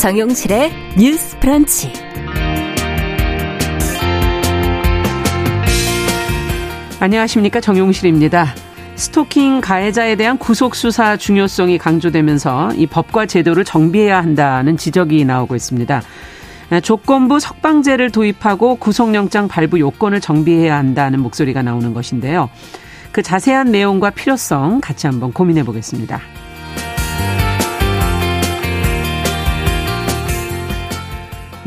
정용실의 뉴스 프런치. 안녕하십니까. 정용실입니다. 스토킹 가해자에 대한 구속수사 중요성이 강조되면서 이 법과 제도를 정비해야 한다는 지적이 나오고 있습니다. 조건부 석방제를 도입하고 구속영장 발부 요건을 정비해야 한다는 목소리가 나오는 것인데요. 그 자세한 내용과 필요성 같이 한번 고민해 보겠습니다.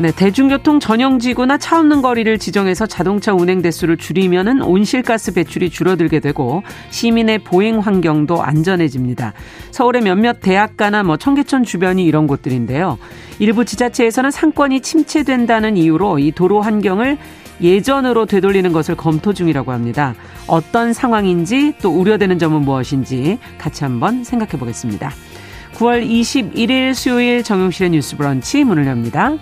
네, 대중교통 전용 지구나 차 없는 거리를 지정해서 자동차 운행 대수를 줄이면은 온실가스 배출이 줄어들게 되고 시민의 보행 환경도 안전해집니다. 서울의 몇몇 대학가나 뭐 청계천 주변이 이런 곳들인데요. 일부 지자체에서는 상권이 침체된다는 이유로 이 도로 환경을 예전으로 되돌리는 것을 검토 중이라고 합니다. 어떤 상황인지 또 우려되는 점은 무엇인지 같이 한번 생각해 보겠습니다. 9월 21일 수요일 정용실의 뉴스 브런치 문을 엽니다.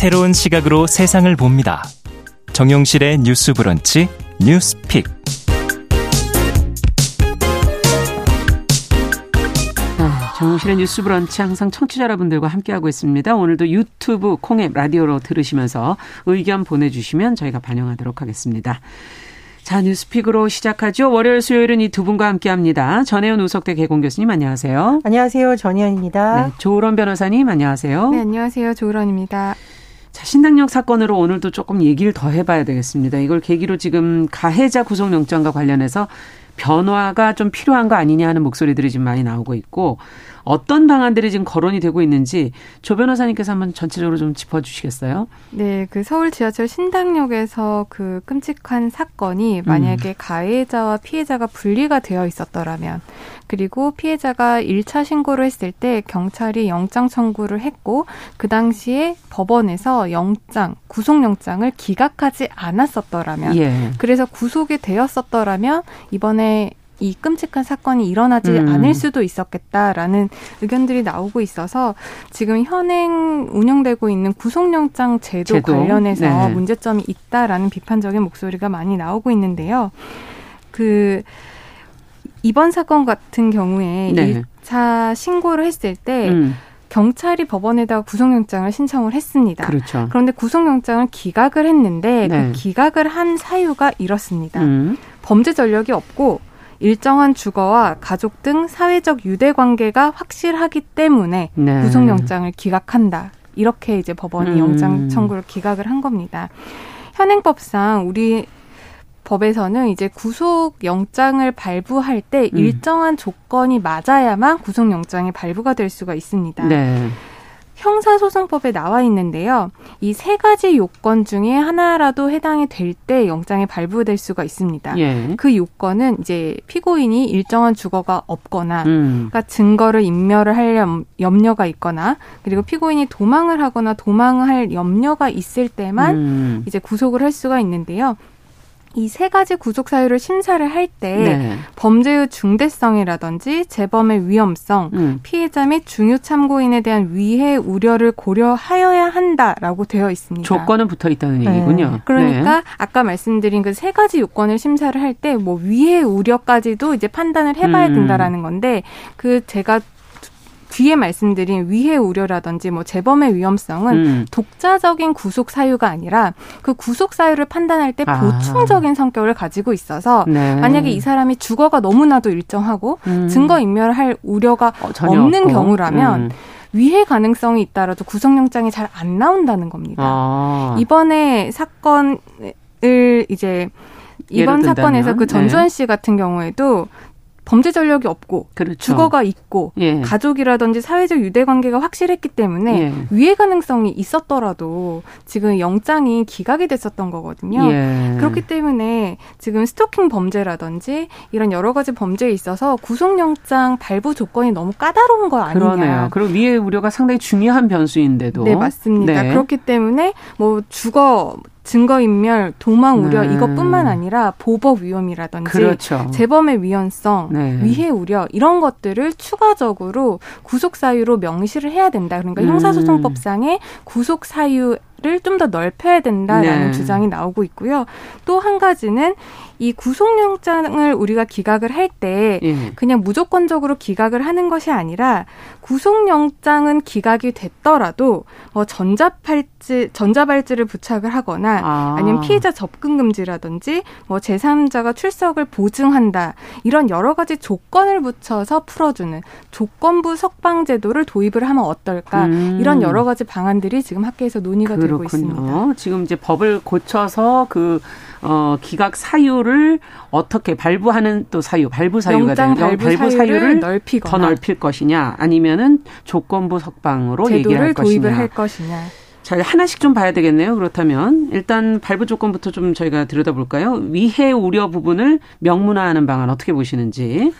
새로운 시각으로 세상을 봅니다. 정용실의 뉴스 브런치 뉴스픽. 아, 정용실의 뉴스 브런치 항상 청취자 여러분들과 함께하고 있습니다. 오늘도 유튜브 콩앱 라디오로 들으시면서 의견 보내주시면 저희가 반영하도록 하겠습니다. 자, 뉴스픽으로 시작하죠. 월요일, 수요일은 이 두 분과 함께 합니다. 전혜연 우석대 개공 교수님, 안녕하세요. 안녕하세요. 전혜연입니다. 네, 조으론 변호사님, 안녕하세요. 네, 안녕하세요. 조으론입니다. 자, 신당역 사건으로 오늘도 조금 얘기를 더 해봐야 되겠습니다. 이걸 계기로 지금 가해자 구속영장과 관련해서 변화가 좀 필요한 거 아니냐 하는 목소리들이 지금 많이 나오고 있고 어떤 방안들이 지금 거론이 되고 있는지 조 변호사님께서 한번 전체적으로 좀 짚어주시겠어요? 네, 그 서울 지하철 신당역에서 그 끔찍한 사건이 만약에 음. 가해자와 피해자가 분리가 되어 있었더라면 그리고 피해자가 1차 신고를 했을 때 경찰이 영장 청구를 했고 그 당시에 법원에서 영장, 구속영장을 기각하지 않았었더라면 예. 그래서 구속이 되었었더라면 이번에 이 끔찍한 사건이 일어나지 음. 않을 수도 있었겠다라는 의견들이 나오고 있어서 지금 현행 운영되고 있는 구속영장 제도, 제도? 관련해서 네. 문제점이 있다라는 비판적인 목소리가 많이 나오고 있는데요. 그 이번 사건 같은 경우에 네. 1차 신고를 했을 때 음. 경찰이 법원에다가 구속영장을 신청을 했습니다. 그렇죠. 그런데 구속영장을 기각을 했는데 그 네. 그 기각을 한 사유가 이렇습니다. 음. 범죄 전력이 없고 일정한 주거와 가족 등 사회적 유대 관계가 확실하기 때문에 네. 구속영장을 기각한다. 이렇게 이제 법원이 음. 영장 청구를 기각을 한 겁니다. 현행법상 우리 법에서는 이제 구속 영장을 발부할 때 음. 일정한 조건이 맞아야만 구속 영장이 발부가 될 수가 있습니다. 네. 형사소송법에 나와 있는데요. 이 세 가지 요건 중에 하나라도 해당이 될 때 영장이 발부될 수가 있습니다. 예. 그 요건은 이제 피고인이 일정한 주거가 없거나, 음. 그러니까 증거를 인멸을 할 염려가 있거나, 그리고 피고인이 도망을 하거나 도망을 할 염려가 있을 때만 음. 이제 구속을 할 수가 있는데요. 이세 가지 구속 사유를 심사를 할때 네. 범죄의 중대성이라든지 재범의 위험성, 음. 피해자 및 중요 참고인에 대한 위해 우려를 고려하여야 한다라고 되어 있습니다. 조건은 붙어 있다는 네. 얘기군요. 그러니까 네. 아까 말씀드린 그 세 가지 요건을 심사를 할 때 뭐 위해 우려까지도 이제 판단을 해봐야 음. 된다라는 건데 그 제가 뒤에 말씀드린 위해 우려라든지 뭐 재범의 위험성은 음. 독자적인 구속 사유가 아니라 그 구속 사유를 판단할 때 아. 보충적인 성격을 가지고 있어서 네. 만약에 이 사람이 주거가 너무나도 일정하고 음. 증거 인멸을 할 우려가 어, 없는 없고. 경우라면 음. 위해 가능성이 있다라도 구속영장이 잘 안 나온다는 겁니다. 아. 이번에 사건을 이제 이번 사건에서 그 전주환 씨 같은 경우에도 범죄 전력이 없고 그렇죠. 주거가 있고 예. 가족이라든지 사회적 유대 관계가 확실했기 때문에 예. 위해 가능성이 있었더라도 지금 영장이 기각이 됐었던 거거든요. 예. 그렇기 때문에 지금 스토킹 범죄라든지 이런 여러 가지 범죄에 있어서 구속영장 발부 조건이 너무 까다로운 거 아니냐. 그러네요. 그리고 위해 우려가 상당히 중요한 변수인데도. 네, 맞습니다. 네. 그렇기 때문에 뭐 주거 증거인멸, 도망 우려 네. 이것뿐만 아니라 보복 위험이라든지 그렇죠. 재범의 위헌성, 네. 위해 우려 이런 것들을 추가적으로 구속 사유로 명시를 해야 된다. 그러니까 음. 형사소송법상의 구속 사유 를 좀 더 넓혀야 된다라는 네. 주장이 나오고 있고요. 또 한 가지는 이 구속영장을 우리가 기각을 할때 예. 그냥 무조건적으로 기각을 하는 것이 아니라 구속영장은 기각이 됐더라도 어, 전자발찌 전자발찌를 부착을 하거나 아. 니면 피해자 접근 금지라든지 뭐 제3자가 출석을 보증한다 이런 여러 가지 조건을 붙여서 풀어주는 조건부 석방 제도를 도입을 하면 어떨까 음. 이런 여러 가지 방안들이 지금 학계에서 논의가 그렇군요. 되고 있습니다. 지금 이제 법을 고쳐서 그 어, 기각 사유를 어떻게 발부하는 또 사유, 발부 사유가 되는 발부, 발부 사유를 넓히거나. 더 넓힐 것이냐, 아니면은 조건부 석방으로 얘기를 할 것이냐. 도입을 할 것이냐. 자, 하나씩 좀 봐야 되겠네요. 그렇다면 일단 발부 조건부터 좀 저희가 들여다볼까요? 위해 우려 부분을 명문화하는 방안 어떻게 보시는지.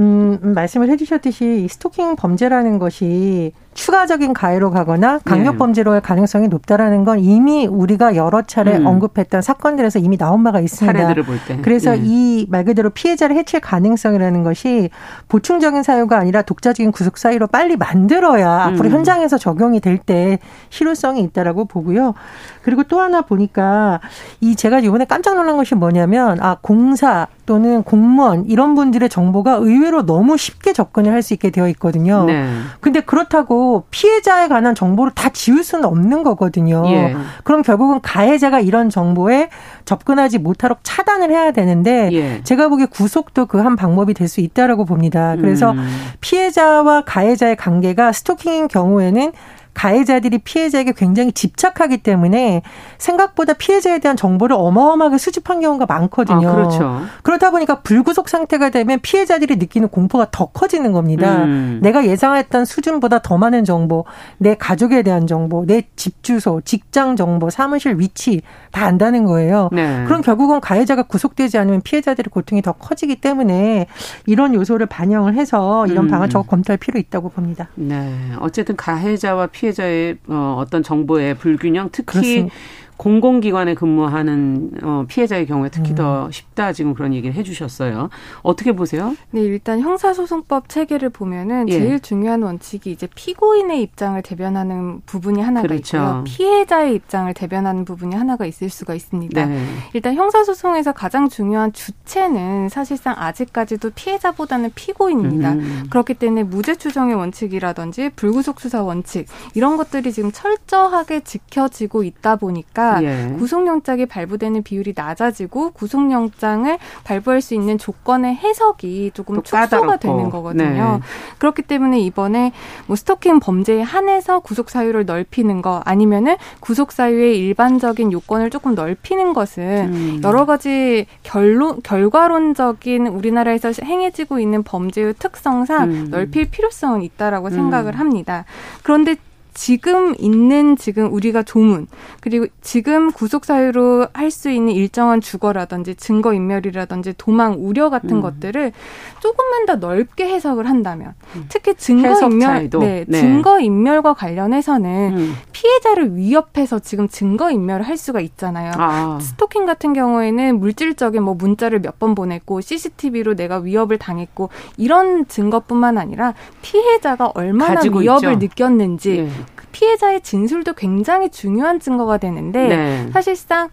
음, 말씀을 해주셨듯이 스토킹 범죄라는 것이 추가적인 가해로 가거나 강력 네. 범죄로 할 가능성이 높다라는 건 이미 우리가 여러 차례 음. 언급했던 사건들에서 이미 나온 바가 있습니다. 사례들을 볼 때. 그래서 네. 이말 그대로 피해자를 해칠 가능성이라는 것이 보충적인 사유가 아니라 독자적인 구속 사유로 빨리 만들어야 음. 앞으로 현장에서 적용이 될 때 실효성이 있다라고 보고요. 그리고 또 하나 보니까 이 제가 이번에 깜짝 놀란 것이 뭐냐면 아 공사 또는 공무원 이런 분들의 정보가 의외로 너무 쉽게 접근을 할 수 있게 되어 있거든요. 네. 근데 그렇다고 피해자에 관한 정보를 다 지울 수는 없는 거거든요. 예. 그럼 결국은 가해자가 이런 정보에 접근하지 못하도록 차단을 해야 되는데 예. 제가 보기에 구속도 그 한 방법이 될 수 있다라고 봅니다. 그래서 음. 피해자와 가해자의 관계가 스토킹인 경우에는 가해자들이 피해자에게 굉장히 집착하기 때문에 생각보다 피해자에 대한 정보를 어마어마하게 수집한 경우가 많거든요. 아, 그렇죠. 그러다 보니까 불구속 상태가 되면 피해자들이 느끼는 공포가 더 커지는 겁니다. 음. 내가 예상했던 수준보다 더 많은 정보, 내 가족에 대한 정보, 내 집 주소, 직장 정보, 사무실 위치 다 안다는 거예요. 네. 그럼 결국은 가해자가 구속되지 않으면 피해자들의 고통이 더 커지기 때문에 이런 요소를 반영을 해서 이런 음. 방안 적극 검토할 필요 있다고 봅니다. 네. 어쨌든 가해자와 피해 자의 어, 어떤 정보의 불균형 특히 그렇습니다. 공공기관에 근무하는 어, 피해자의 경우에 특히 음. 더 쉽다 지금 그런 얘기를 해주셨어요. 어떻게 보세요? 네, 일단 형사소송법 체계를 보면은 예. 제일 중요한 원칙이 이제 피고인의 입장을 대변하는 부분이 하나가 그렇죠. 있고요. 피해자의 입장을 대변하는 부분이 하나가 있을 수가 있습니다. 네. 일단 형사소송에서 가장 중요한 주체는 사실상 아직까지도 피해자보다는 피고인입니다. 음. 그렇기 때문에 무죄 추정의 원칙이라든지 불구속 수사 원칙 이런 것들이 지금 철저하게 지켜지고 있다 보니까 예. 구속영장이 발부되는 비율이 낮아지고 구속영장을 발부할 수 있는 조건의 해석이 조금 축소가 되는 거거든요. 네. 그렇기 때문에 이번에 뭐 스토킹 범죄에 한해서 구속 사유를 넓히는 거 아니면은 구속 사유의 일반적인 요건을 조금 넓히는 것은 음. 여러 가지 결론 결과론적인 우리나라에서 행해지고 있는 범죄의 특성상 음. 넓힐 필요성은 있다라고 음. 생각을 합니다. 그런데 지금 있는 지금 우리가 조문 그리고 지금 구속 사유로 할 수 있는 일정한 주거라든지 증거 인멸이라든지 도망 우려 같은 음. 것들을 조금만 더 넓게 해석을 한다면 음. 특히 증거 인멸 네, 네, 증거 인멸과 관련해서는 음. 피해자를 위협해서 지금 증거 인멸을 할 수가 있잖아요. 아. 스토킹 같은 경우에는 물질적인 뭐 문자를 몇 번 보냈고 CCTV로 내가 위협을 당했고 이런 증거뿐만 아니라 피해자가 얼마나 위협을 있죠. 느꼈는지 네. 피해자의 진술도 굉장히 중요한 증거가 되는데 네. 사실상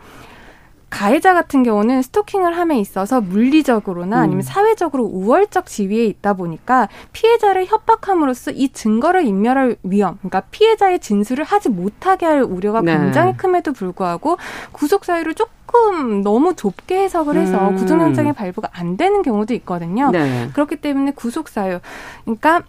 가해자 같은 경우는 스토킹을 함에 있어서 물리적으로나 아니면 음. 사회적으로 우월적 지위에 있다 보니까 피해자를 협박함으로써 이 증거를 인멸할 위험, 그러니까 피해자의 진술을 하지 못하게 할 우려가 네. 굉장히 큼에도 불구하고 구속 사유를 조금 너무 좁게 해석을 해서 음. 구속영장의 발부가 안 되는 경우도 있거든요. 네. 그렇기 때문에 구속 사유, 그러니까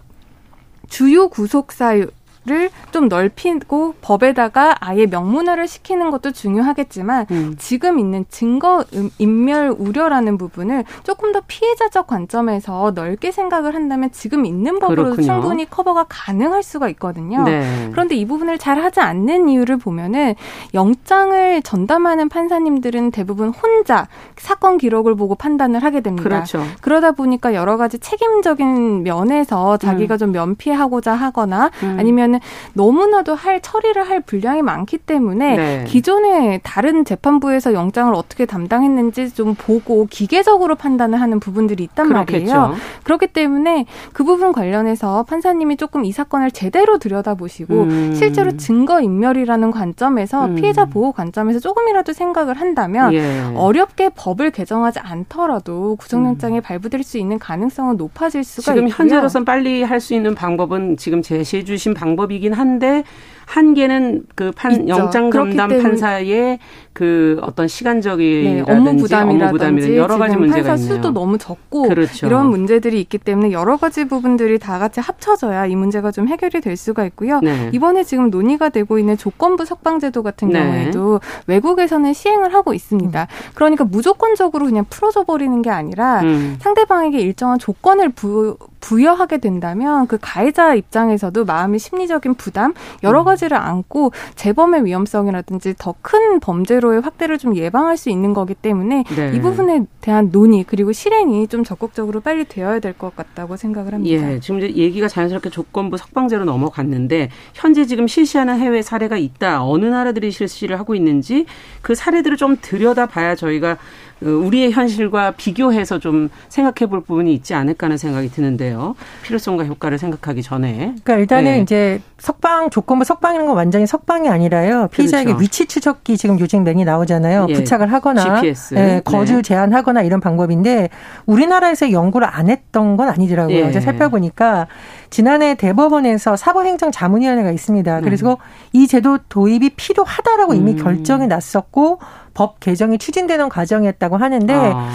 주요 구속 사유 를좀 넓히고 법에다가 아예 명문화를 시키는 것도 중요하겠지만 음. 지금 있는 증거 인멸 우려라는 부분을 조금 더 피해자적 관점에서 넓게 생각을 한다면 지금 있는 법으로 도 충분히 커버가 가능할 수가 있거든요. 네. 그런데 이 부분을 잘 하지 않는 이유를 보면은 영장을 전담하는 판사님들은 대부분 혼자 사건 기록을 보고 판단을 하게 됩니다. 그렇죠. 그러다 보니까 여러 가지 책임적인 면에서 자기가 음. 좀 면피하고자 하거나 음. 아니면 왜냐하면은 너무나도 할 처리를 할 분량이 많기 때문에 네. 기존에 다른 재판부에서 영장을 어떻게 담당했는지 좀 보고 기계적으로 판단을 하는 부분들이 있단 그렇겠죠. 말이에요. 그렇기 때문에 그 부분 관련해서 판사님이 조금 이 사건을 제대로 들여다보시고 음. 실제로 증거 인멸이라는 관점에서 음. 피해자 보호 관점에서 조금이라도 생각을 한다면 예. 어렵게 법을 개정하지 않더라도 구속영장에 음. 발부될 수 있는 가능성은 높아질 수가 지금 있고요. 현재로선 빨리 할 수 있는 방법은 지금 제시해 주신 방법 이긴 한데 한계는 그 판, 영장 전담 판사의 그 어떤 시간적인 네, 업무 부담이라든지 여러 가지 문제가 판사 있네요. 수도 너무 적고 그렇죠. 이런 문제들이 있기 때문에 여러 가지 부분들이 다 같이 합쳐져야 이 문제가 좀 해결이 될 수가 있고요. 네. 이번에 지금 논의가 되고 있는 조건부 석방제도 같은 네. 경우에도 외국에서는 시행을 하고 있습니다. 음. 그러니까 무조건적으로 그냥 풀어줘 버리는 게 아니라 음. 상대방에게 일정한 조건을 부, 부여하게 된다면 그 가해자 입장에서도 마음의 심리적인 부담 여러 음. 가지 를 안고 재범의 위험성이라든지 더 큰 범죄로 정도의 확대를 좀 예방할 수 있는 거기 때문에 네. 이 부분에 대한 논의 그리고 실행이 좀 적극적으로 빨리 되어야 될 것 같다고 생각을 합니다. 예, 지금 이제 얘기가 자연스럽게 조건부 석방제로 넘어갔는데 현재 지금 실시하는 해외 사례가 있다. 어느 나라들이 실시를 하고 있는지 그 사례들을 좀 들여다봐야 저희가 어, 우리의 현실과 비교해서 좀 생각해 볼 부분이 있지 않을까 하는 생각이 드는데요. 필요성과 효과를 생각하기 전에. 그러니까 일단은 네. 이제 석방 조건부 석방이라는 건 완전히 석방이 아니라요. 피의자에게 그렇죠. 위치 추적기 지금 요즘 많이 나오잖아요. 예. 부착을 하거나 GPS. 예, 거주 네. 제한하거나 이런 방법인데 우리나라에서 연구를 안 했던 건 아니더라고요. 예. 어제 살펴보니까 지난해 대법원에서 사법행정 자문위원회가 있습니다. 그래서 음. 이 제도 도입이 필요하다라고 이미 음. 결정이 났었고 법 개정이 추진되는 과정이었다고 하는데 아,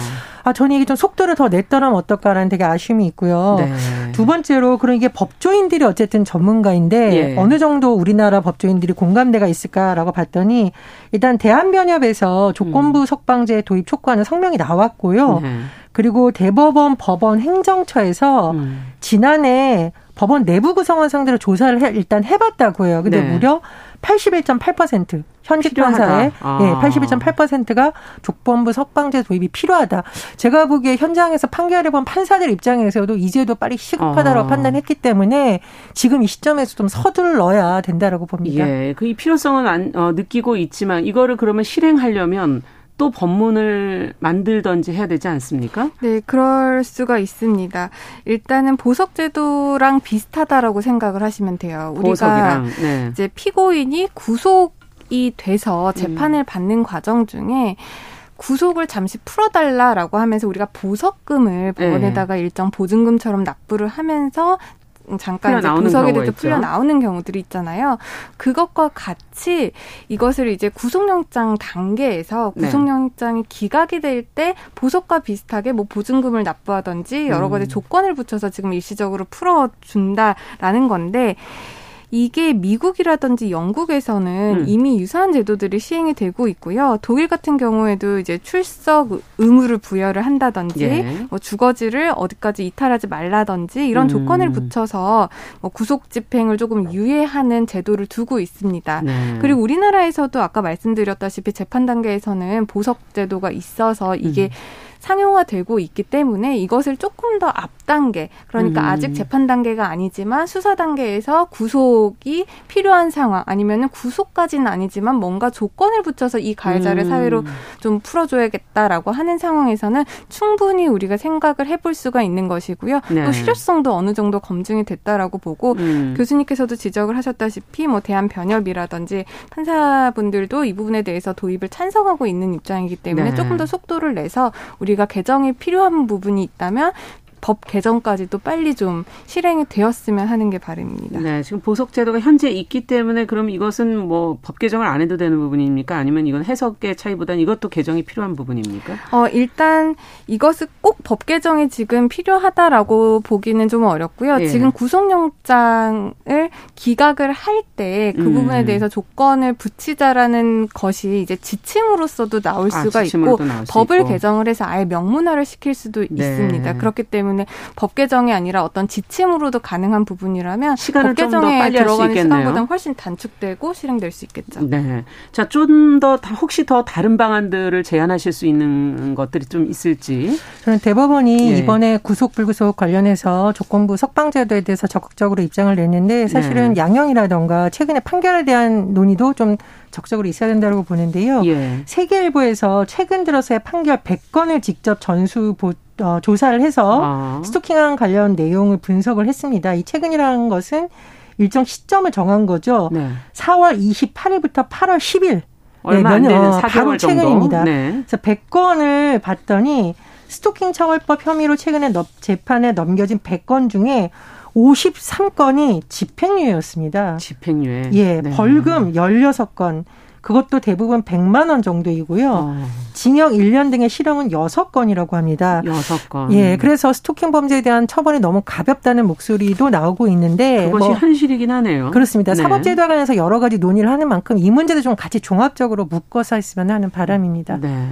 아 저는 이게 좀 속도를 더 냈더라면 어떨까라는 되게 아쉬움이 있고요. 네. 두 번째로 그런 이게 법조인들이 어쨌든 전문가인데 예. 어느 정도 우리나라 법조인들이 공감대가 있을까라고 봤더니 일단 대한변협에서 조건부 음. 석방제 도입 촉구하는 성명이 나왔고요. 네. 그리고 대법원, 법원, 행정처에서 음. 지난해 법원 내부 구성원 상대로 조사를 해, 일단 해봤다고 해요. 근데 네. 무려 81.8% 현직 판사의 아. 예, 81.8%가 족범부 석방제 도입이 필요하다. 제가 보기에 현장에서 판결해 본 판사들 입장에서도 이제도 빨리 시급하다고 아. 판단했기 때문에 지금 이 시점에서 좀 서둘러야 된다라고 봅니다. 예, 그 이 필요성은 안, 어, 느끼고 있지만 이거를 그러면 실행하려면 또 법문을 만들던지 해야 되지 않습니까? 네, 그럴 수가 있습니다. 일단은 보석제도랑 비슷하다라고 생각을 하시면 돼요. 우리가 보석이랑, 네. 이제 피고인이 구속이 돼서 재판을 음. 받는 과정 중에 구속을 잠시 풀어달라라고 하면서 우리가 보석금을 법원에다가 네. 일정 보증금처럼 납부를 하면서 잠깐 이제 구석에 대해서 풀려 나오는 경우들이 있잖아요. 그것과 같이 이것을 이제 구속영장 단계에서 네. 구속영장이 네. 기각이 될 때 보석과 비슷하게 뭐 보증금을 납부하든지 여러 가지 음. 조건을 붙여서 지금 일시적으로 풀어준다라는 건데 이게 미국이라든지 영국에서는 음. 이미 유사한 제도들이 시행이 되고 있고요. 독일 같은 경우에도 이제 출석 의무를 부여를 한다든지 예. 뭐 주거지를 어디까지 이탈하지 말라든지 이런 음. 조건을 붙여서 뭐 구속 집행을 조금 유예하는 제도를 두고 있습니다. 네. 그리고 우리나라에서도 아까 말씀드렸다시피 재판 단계에서는 보석 제도가 있어서 이게 음. 상용화되고 있기 때문에 이것을 조금 더 앞 단계 그러니까 음. 아직 재판 단계가 아니지만 수사 단계에서 구속이 필요한 상황 아니면은 구속까지는 아니지만 뭔가 조건을 붙여서 이 가해자를 음. 사회로 좀 풀어줘야겠다라고 하는 상황에서는 충분히 우리가 생각을 해볼 수가 있는 것이고요. 네. 또 실효성도 어느 정도 검증이 됐다라고 보고 음. 교수님께서도 지적을 하셨다시피 뭐 대한 변협이라든지 판사분들도 이 부분에 대해서 도입을 찬성하고 있는 입장이기 때문에 네. 조금 더 속도를 내서 우리 우리가 개정이 필요한 부분이 있다면 법 개정까지도 빨리 좀 실행이 되었으면 하는 게 바람입니다. 네, 지금 보석 제도가 현재 있기 때문에 그럼 이것은 뭐 법 개정을 안 해도 되는 부분입니까? 아니면 이건 해석의 차이보다는 이것도 개정이 필요한 부분입니까? 어, 일단 이것은 꼭 법 개정이 지금 필요하다라고 보기는 좀 어렵고요. 예. 지금 구속영장을 기각을 할 때그 음. 부분에 대해서 조건을 붙이자라는 것이 이제 지침으로서도 나올 아, 수가 있고 법을 있고. 개정을 해서 아예 명문화를 시킬 수도 네. 있습니다. 그렇기 때문에 때문에 법 개정이 아니라 어떤 지침으로도 가능한 부분이라면 시간을 법 개정에 들어가는 시간보다 훨씬 단축되고 실행될 수 있겠죠. 네. 자, 좀 더 혹시 더 다른 방안들을 제안하실 수 있는 것들이 좀 있을지. 저는 대법원이 예. 이번에 구속 불구속 관련해서 조건부 석방제도에 대해서 적극적으로 입장을 냈는데 사실은 네. 양형이라던가 최근에 판결에 대한 논의도 좀 적극적으로 있어야 된다고 보는데요. 예. 세계일보에서 최근 들어서의 판결 100건을 직접 전수 보, 어, 조사를 해서 아. 스토킹한 관련 내용을 분석을 했습니다. 이 최근이라는 것은 일정 시점을 정한 거죠. 네. 4월 28일부터 8월 10일. 얼마 네, 안 4개월 바로. 최근입니다. 네. 그래서 100건을 봤더니 스토킹 처벌법 혐의로 최근에 재판에 넘겨진 100건 중에 53건이 집행유예였습니다. 집행유예. 예, 네. 벌금 16건. 그것도 대부분 100만 원 정도이고요. 어. 징역 1년 등의 실형은 6건이라고 합니다. 6건. 예, 그래서 스토킹 범죄에 대한 처벌이 너무 가볍다는 목소리도 나오고 있는데 그것이 뭐 현실이긴 하네요. 그렇습니다. 네. 사법제도와 관련해서 여러 가지 논의를 하는 만큼 이 문제도 좀 같이 종합적으로 묶어서 했으면 하는 바람입니다. 네.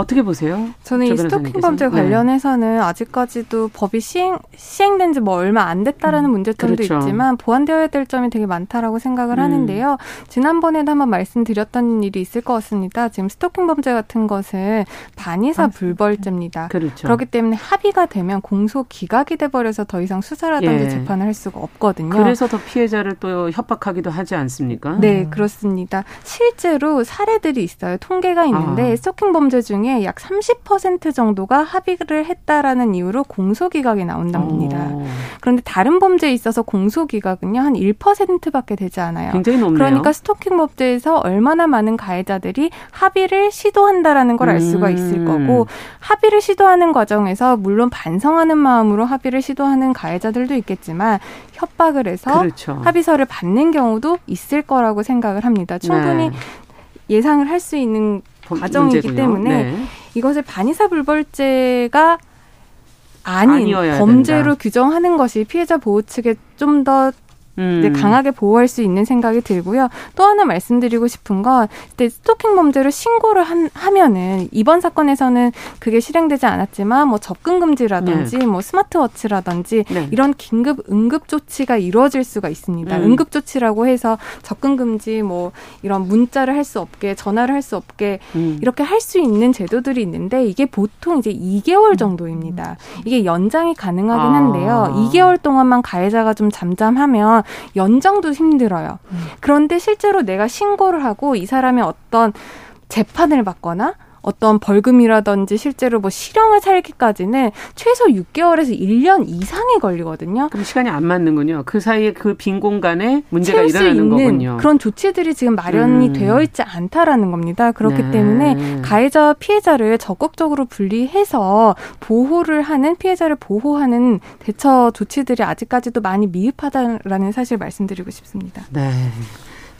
어떻게 보세요? 저는 이 스토킹 범죄 네. 관련해서는 네. 아직까지도 법이 시행 시행된 지 뭐 얼마 안 됐다라는 음, 문제점도 그렇죠. 있지만 보완되어야 될 점이 되게 많다라고 생각을 음. 하는데요. 지난번에도 한번 말씀드렸던 일이 있을 것 같습니다. 지금 스토킹 범죄 같은 것은 반의사 아, 불벌죄입니다. 그렇죠. 그렇기 때문에 합의가 되면 공소 기각이 돼 버려서 더 이상 수사라든지 예. 재판을 할 수가 없거든요. 그래서 더 피해자를 또 협박하기도 하지 않습니까? 네, 그렇습니다. 실제로 사례들이 있어요. 통계가 있는데 아. 스토킹 범죄 중에 중에 약 30% 정도가 합의를 했다라는 이유로 공소기각이 나온답니다. 오. 그런데 다른 범죄에 있어서 공소기각은요 한 1%밖에 되지 않아요. 굉장히 높네요. 그러니까 스토킹 법제에서 얼마나 많은 가해자들이 합의를 시도한다라는 걸알 수가 음. 있을 거고 합의를 시도하는 과정에서 물론 반성하는 마음으로 합의를 시도하는 가해자들도 있겠지만 협박을 해서 그렇죠. 합의서를 받는 경우도 있을 거라고 생각을 합니다. 충분히 네. 예상을 할 수 있는 과정이기 문제군요. 때문에 네. 이것을 반의사 불벌죄가 아닌 범죄로 된다. 규정하는 것이 피해자 보호 측에 좀더 음. 강하게 보호할 수 있는 생각이 들고요. 또 하나 말씀드리고 싶은 건 스토킹 범죄를 신고를 한, 하면은 이번 사건에서는 그게 실행되지 않았지만 뭐 접근 금지라든지 네. 뭐 스마트워치라든지 네. 이런 긴급 응급 조치가 이루어질 수가 있습니다. 음. 응급 조치라고 해서 접근 금지 뭐 이런 문자를 할 수 없게 전화를 할 수 없게 음. 이렇게 할 수 있는 제도들이 있는데 이게 보통 이제 2개월 정도입니다. 이게 연장이 가능하긴 한데요. 아. 2개월 동안만 가해자가 좀 잠잠하면 연장도 힘들어요. 음. 그런데 실제로 내가 신고를 하고 이 사람의 어떤 재판을 받거나 어떤 벌금이라든지 실제로 뭐 실형을 살기까지는 최소 6개월에서 1년 이상이 걸리거든요. 그럼 시간이 안 맞는군요. 그 사이에 그 빈 공간에 문제가 일어나는 거군요. 그런 조치들이 지금 마련이 음. 되어 있지 않다라는 겁니다. 그렇기 네. 때문에 가해자와 피해자를 적극적으로 분리해서 보호를 하는 피해자를 보호하는 대처 조치들이 아직까지도 많이 미흡하다라는 사실 말씀드리고 싶습니다. 네.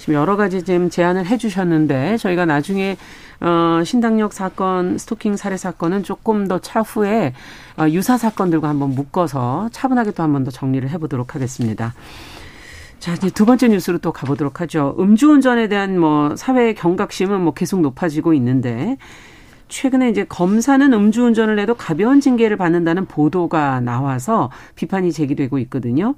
지금 여러 가지 지금 제안을 해주셨는데 저희가 나중에 어, 신당역 사건, 스토킹 살해 사건은 조금 더 차후에 어, 유사 사건들과 한번 묶어서 차분하게 또 한번 더 정리를 해보도록 하겠습니다. 자, 이제 두 번째 뉴스로 또 가보도록 하죠. 음주운전에 대한 뭐 사회의 경각심은 뭐 계속 높아지고 있는데 최근에 이제 검사는 음주운전을 해도 가벼운 징계를 받는다는 보도가 나와서 비판이 제기되고 있거든요.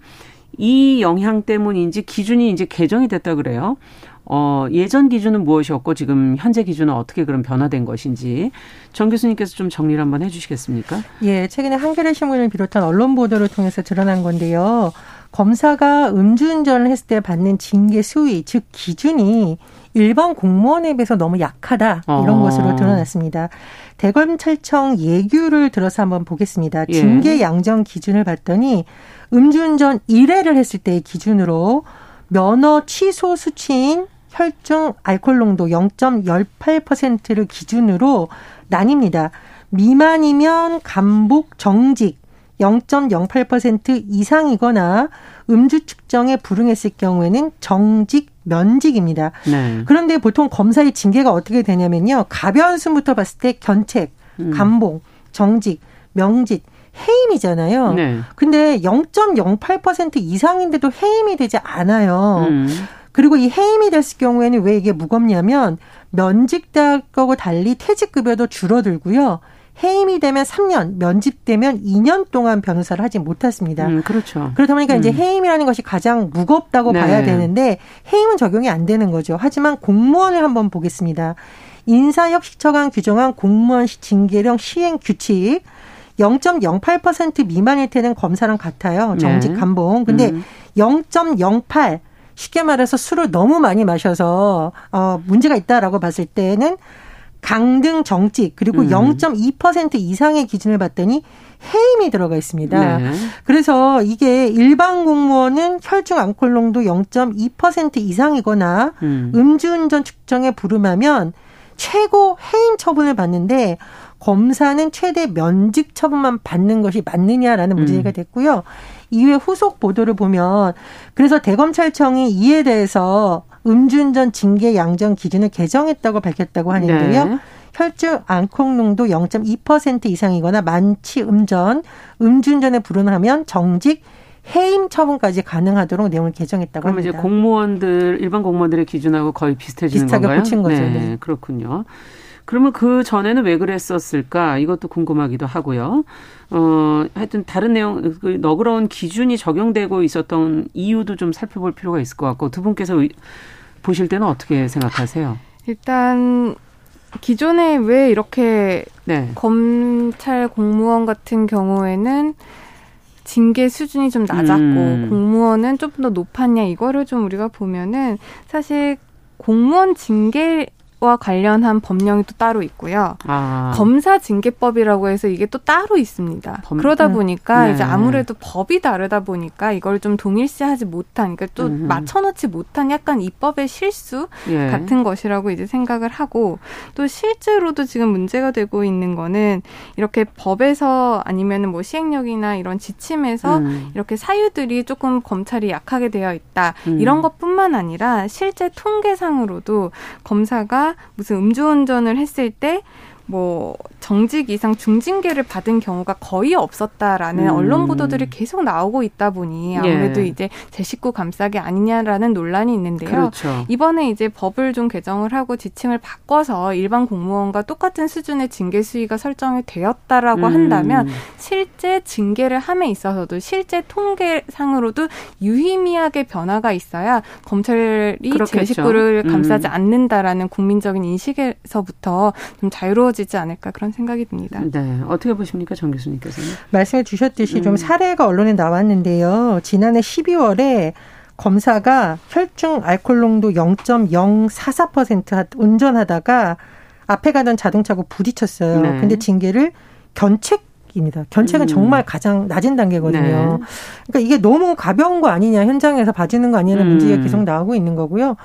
이 영향 때문인지 기준이 이제 개정이 됐다 그래요. 어, 예전 기준은 무엇이었고 지금 현재 기준은 어떻게 그런 변화된 것인지 정 교수님께서 좀 정리를 한번 해주시겠습니까? 예, 최근에 한겨레 신문을 비롯한 언론 보도를 통해서 드러난 건데요. 검사가 음주운전을 했을 때 받는 징계 수위, 즉 기준이 일반 공무원에 비해서 너무 약하다 이런 어. 것으로 드러났습니다. 대검찰청 예규를 들어서 한번 보겠습니다. 예. 징계 양정 기준을 봤더니 음주운전 1회를 했을 때의 기준으로 면허 취소 수치인 혈중 알코올 농도 0.18%를 기준으로 나뉩니다. 미만이면 감복 정직 0.08% 이상이거나 음주 측정에 불응했을 경우에는 정직 면직입니다. 네. 그런데 보통 검사의 징계가 어떻게 되냐면요. 가벼운 순부터 봤을 때 견책, 음. 감봉, 정직, 명직, 해임이잖아요. 네. 근데 0.08% 이상인데도 해임이 되지 않아요. 음. 그리고 이 해임이 됐을 경우에는 왜 이게 무겁냐면 면직대학하고 달리 퇴직급여도 줄어들고요. 해임이 되면 3년, 면집되면 2년 동안 변호사를 하지 못했습니다. 음, 그렇죠. 그러다 보니까 음. 이제 해임이라는 것이 가장 무겁다고 네. 봐야 되는데 해임은 적용이 안 되는 거죠. 하지만 공무원을 한번 보겠습니다. 인사혁식처가 규정한 공무원 징계령 시행 규칙 0.08% 미만일 때는 검사랑 같아요. 정직 감봉. 근데 음. 0.08 쉽게 말해서 술을 너무 많이 마셔서 어 문제가 있다라고 봤을 때는 강등 정직 그리고 음. 0.2% 이상의 기준을 봤더니 해임이 들어가 있습니다. 네. 그래서 이게 일반 공무원은 혈중 알코올 농도 0.2% 이상이거나 음. 음주운전 측정에 불음하면 최고 해임 처분을 받는데 검사는 최대 면직 처분만 받는 것이 맞느냐라는 문제가 음. 됐고요. 이후에 후속 보도를 보면 그래서 대검찰청이 이에 대해서 음주운전 징계 양정 기준을 개정했다고 밝혔다고 하는데요. 네. 혈중 알코올 농도 0.2% 이상이거나 만취 음전, 음주운전에 불응하면 정직 해임 처분까지 가능하도록 내용을 개정했다고 합니다. 그러면 이제 공무원들 일반 공무원들의 기준하고 거의 비슷해지는 비슷하게 건가요? 고친 거죠. 네, 네. 그렇군요. 그러면 그 전에는 왜 그랬었을까? 이것도 궁금하기도 하고요. 어, 하여튼 다른 내용, 그 너그러운 기준이 적용되고 있었던 이유도 좀 살펴볼 필요가 있을 것 같고 두 분께서 보실 때는 어떻게 생각하세요? 일단 기존에 왜 이렇게 네. 검찰 공무원 같은 경우에는 징계 수준이 좀 낮았고 음. 공무원은 좀 더 높았냐 이거를 좀 우리가 보면은 사실 공무원 징계 와 관련한 법령이 또 따로 있고요. 아. 검사 징계법이라고 해서 이게 또 따로 있습니다. 범, 그러다 음. 보니까 네. 이제 아무래도 법이 다르다 보니까 이걸 좀 동일시하지 못한, 그러니까 또 음. 맞춰놓지 못한 약간 입법의 실수 예. 같은 것이라고 이제 생각을 하고 또 실제로도 지금 문제가 되고 있는 거는 이렇게 법에서 아니면은 뭐 시행령이나 이런 지침에서 음. 이렇게 사유들이 조금 검찰이 약하게 되어 있다 음. 이런 것뿐만 아니라 실제 통계상으로도 검사가 무슨 음주운전을 했을 때 뭐 정직 이상 중징계를 받은 경우가 거의 없었다라는 음. 언론 보도들이 계속 나오고 있다 보니 아무래도 예. 이제 제 식구 감싸기 아니냐라는 논란이 있는데요. 그렇죠. 이번에 이제 법을 좀 개정을 하고 지침을 바꿔서 일반 공무원과 똑같은 수준의 징계 수위가 설정이 되었다라고 음. 한다면 실제 징계를 함에 있어서도 실제 통계상으로도 유의미하게 변화가 있어야 검찰이 그렇겠죠. 제 식구를 감싸지 음. 않는다라는 국민적인 인식에서부터 좀 자유로워 지 이루어지지 않을까 그런 생각이 듭니다. 네. 어떻게 보십니까? 정 교수님께서는. 말씀해 주셨듯이 음. 좀 사례가 언론에 나왔는데요. 지난해 12월에 검사가 혈중 알코올 농도 0.044% 운전하다가 앞에 가던 자동차하고 부딪혔어요. 네. 근데 징계를 견책 입니다. 견책은 음. 정말 가장 낮은 단계거든요. 네. 그러니까 이게 너무 가벼운 거 아니냐, 현장에서 봐주는 거 아니냐는 음. 문제가 계속 나오고 있는 거고요.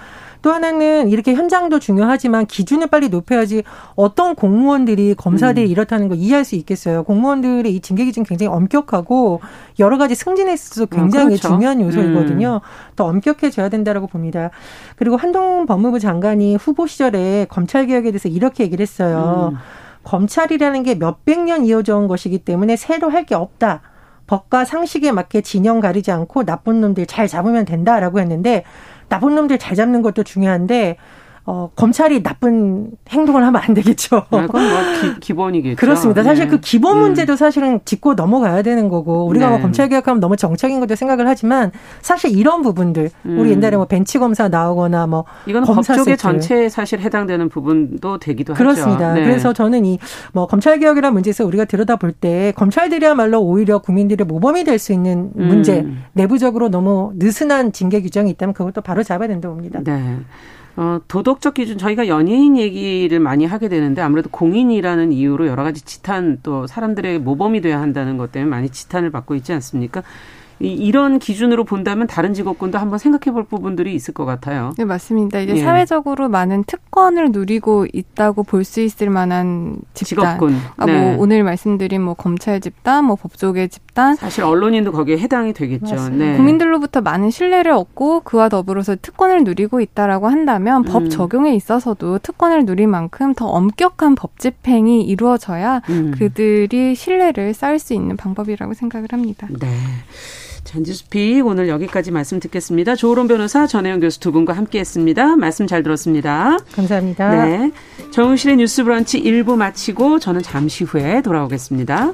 또 하나는 이렇게 현장도 중요하지만 기준을 빨리 높여야지 어떤 공무원들이 검사들이 음. 이렇다는 걸 이해할 수 있겠어요. 공무원들의 이 징계 기준 굉장히 엄격하고 여러 가지 승진에 있어서 아, 굉장히 어, 그렇죠. 중요한 요소이거든요. 음. 더 엄격해져야 된다라고 봅니다. 그리고 한동훈 법무부 장관이 후보 시절에 검찰 개혁에 대해서 이렇게 얘기를 했어요. 음. 검찰이라는 게 몇백 년 이어져 온 것이기 때문에 새로 할 게 없다. 법과 상식에 맞게 진영 가리지 않고 나쁜 놈들 잘 잡으면 된다라고 했는데 나쁜 놈들 잘 잡는 것도 중요한데 어, 검찰이 나쁜 행동을 하면 안 되겠죠. 아, 그건 뭐 기, 본이겠죠 그렇습니다. 사실 네. 그 기본 음. 문제도 음. 사실은 짚고 넘어가야 되는 거고 우리가 뭐 네. 뭐 검찰 개혁하면 너무 정책인 것도 생각을 하지만 사실 이런 부분들 음. 우리 옛날에 뭐 벤치 검사 나오거나 뭐 이건 검사 법조계 전체에 사실 해당되는 부분도 되기도 그렇습니다. 하죠. 네. 그래서 저는 이 뭐 검찰 개혁이라는 문제에서 우리가 들여다볼 때 검찰들이야말로 오히려 국민들의 모범이 될 수 있는 문제 음. 내부적으로 너무 느슨한 징계 규정이 있다면 그것도 바로 잡아야 된다고 봅니다. 네. 어, 도덕적 기준 저희가 연예인 얘기를 많이 하게 되는데 아무래도 공인이라는 이유로 여러 가지 지탄 또 사람들의 모범이 돼야 한다는 것 때문에 많이 지탄을 받고 있지 않습니까? 이런 기준으로 본다면 다른 직업군도 한번 생각해 볼 부분들이 있을 것 같아요. 네, 맞습니다. 이제 예. 사회적으로 많은 특권을 누리고 있다고 볼 수 있을 만한 집단. 직업군. 아, 뭐 네. 뭐 오늘 말씀드린 뭐 검찰 집단, 뭐 법조계 집단. 사실 언론인도 거기에 해당이 되겠죠. 네. 국민들로부터 많은 신뢰를 얻고 그와 더불어서 특권을 누리고 있다라고 한다면 음. 법 적용에 있어서도 특권을 누릴 만큼 더 엄격한 법 집행이 이루어져야 음. 그들이 신뢰를 쌓을 수 있는 방법이라고 생각을 합니다. 네. 잔지수픽 오늘 여기까지 말씀 듣겠습니다. 조으론 변호사 전혜영 교수 두 분과 함께했습니다. 말씀 잘 들었습니다. 감사합니다. 네, 정우실의 뉴스브런치 1부 마치고 저는 잠시 후에 돌아오겠습니다.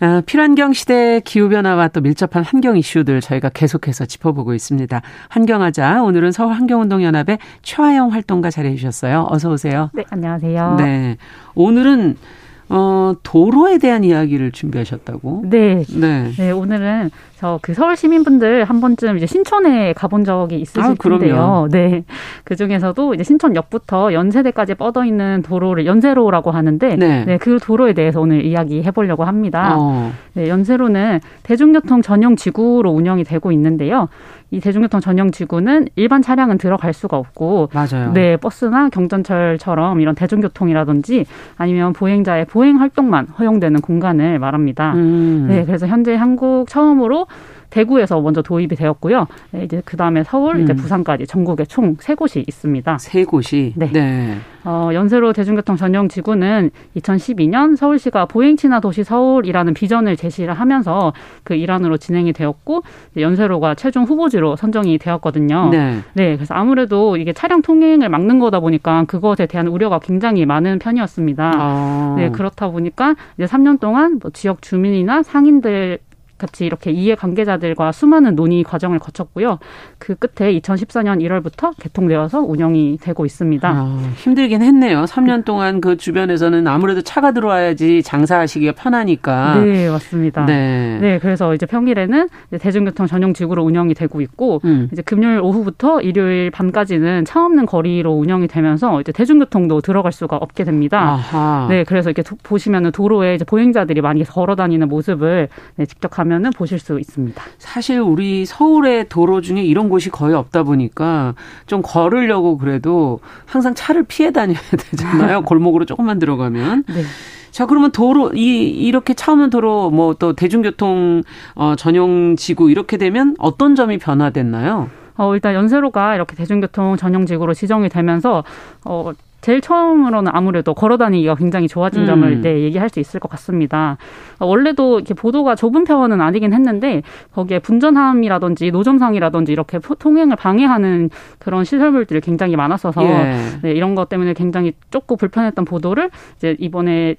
어, 필환경 시대 기후변화와 또 밀접한 환경 이슈들 저희가 계속해서 짚어보고 있습니다. 환경하자 오늘은 서울 환경운동연합의 최화영 활동가 자리해 주셨어요. 어서 오세요. 네, 안녕하세요. 네. 오늘은 어, 도로에 대한 이야기를 준비하셨다고? 네. 네. 네 오늘은 저그 서울 시민분들 한 번쯤 이제 신촌에 가본 적이 있으실 아, 텐데요. 네. 그 중에서도 이제 신촌역부터 연세대까지 뻗어 있는 도로를 연세로라고 하는데 네. 네. 그 도로에 대해서 오늘 이야기해 보려고 합니다. 어. 네, 연세로는 대중교통 전용 지구로 운영이 되고 있는데요. 이 대중교통 전용 지구는 일반 차량은 들어갈 수가 없고 맞아요. 네, 버스나 경전철처럼 이런 대중교통이라든지 아니면 보행자의 보행 활동만 허용되는 공간을 말합니다. 음. 네, 그래서 현재 한국 처음으로 대구에서 먼저 도입이 되었고요. 네, 이제 그 다음에 서울, 음. 이제 부산까지 전국에 총 세 곳이 있습니다. 세 곳이. 네. 네. 어, 연세로 대중교통 전용 지구는 2012년 서울시가 보행 친화 도시 서울이라는 비전을 제시를 하면서 그 일환으로 진행이 되었고 연세로가 최종 후보지로 선정이 되었거든요. 네. 네. 그래서 아무래도 이게 차량 통행을 막는 거다 보니까 그것에 대한 우려가 굉장히 많은 편이었습니다. 아. 네. 그렇다 보니까 이제 3년 동안 뭐 지역 주민이나 상인들 같이 이렇게 이해 관계자들과 수많은 논의 과정을 거쳤고요. 그 끝에 2014년 1월부터 개통되어서 운영이 되고 있습니다. 아, 힘들긴 했네요. 3년 동안 그 주변에서는 아무래도 차가 들어와야지 장사하시기가 편하니까. 네, 맞습니다. 네. 네, 그래서 이제 평일에는 이제 대중교통 전용 지구로 운영이 되고 있고 음. 이제 금요일 오후부터 일요일 밤까지는 차 없는 거리로 운영이 되면서 이제 대중교통도 들어갈 수가 없게 됩니다. 아하. 네, 그래서 이렇게 도, 보시면은 도로에 이제 보행자들이 많이 걸어 다니는 모습을 네, 직접 가면 가면은 보실 수 있습니다. 사실 우리 서울의 도로 중에 이런 곳이 거의 없다 보니까 좀 걸으려고 그래도 항상 차를 피해 다녀야 되잖아요. 골목으로 조금만 들어가면. 네. 자, 그러면 도로, 이, 이렇게 차 없는 도로, 뭐 또 대중교통, 어, 전용 지구 이렇게 되면 어떤 점이 변화됐나요? 어, 일단 연세로가 이렇게 대중교통 전용 지구로 지정이 되면서, 어, 제일 처음으로는 아무래도 걸어다니기가 굉장히 좋아진 점을 음. 네, 얘기할 수 있을 것 같습니다. 어, 원래도 이렇게 보도가 좁은 편은 아니긴 했는데 거기에 분전함이라든지 노점상이라든지 이렇게 통행을 방해하는 그런 시설물들이 굉장히 많았어서 예. 네, 이런 것 때문에 굉장히 좁고 불편했던 보도를 이제 이번에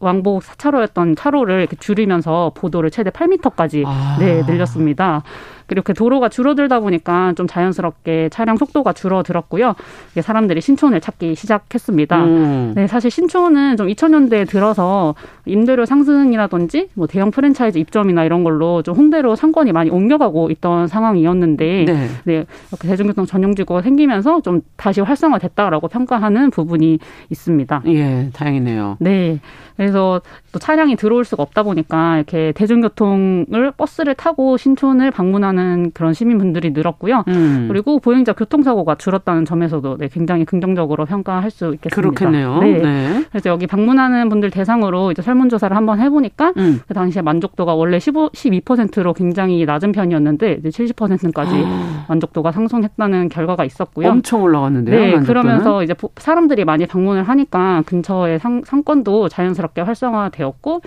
왕복 4차로였던 차로를 줄이면서 보도를 최대 8m까지 아. 네, 늘렸습니다. 이렇게 도로가 줄어들다 보니까 좀 자연스럽게 차량 속도가 줄어들었고요. 사람들이 신촌을 찾기 시작했습니다. 음. 네, 사실 신촌은 좀 2000년대에 들어서 임대료 상승이라든지 뭐 대형 프랜차이즈 입점이나 이런 걸로 좀 홍대로 상권이 많이 옮겨가고 있던 상황이었는데 네, 네 이렇게 대중교통 전용지구가 생기면서 좀 다시 활성화됐다라고 평가하는 부분이 있습니다. 예, 다행이네요. 네. 그래서 또 차량이 들어올 수가 없다 보니까 이렇게 대중교통을 버스를 타고 신촌을 방문하는 그런 시민분들이 늘었고요. 음. 그리고 보행자 교통사고가 줄었다는 점에서도 네, 굉장히 긍정적으로 평가할 수 있겠습니다. 그렇겠네요. 네. 네. 그래서 여기 방문하는 분들 대상으로 이제 설문조사를 한번 해보니까 음. 그 당시에 만족도가 원래 15, 12%로 굉장히 낮은 편이었는데 이제 70%까지 아. 만족도가 상승했다는 결과가 있었고요. 엄청 올라갔는데요. 네, 만족도는? 그러면서 이제 사람들이 많이 방문을 하니까 근처의 상, 상권도 자연스럽게 활성화되어 되었고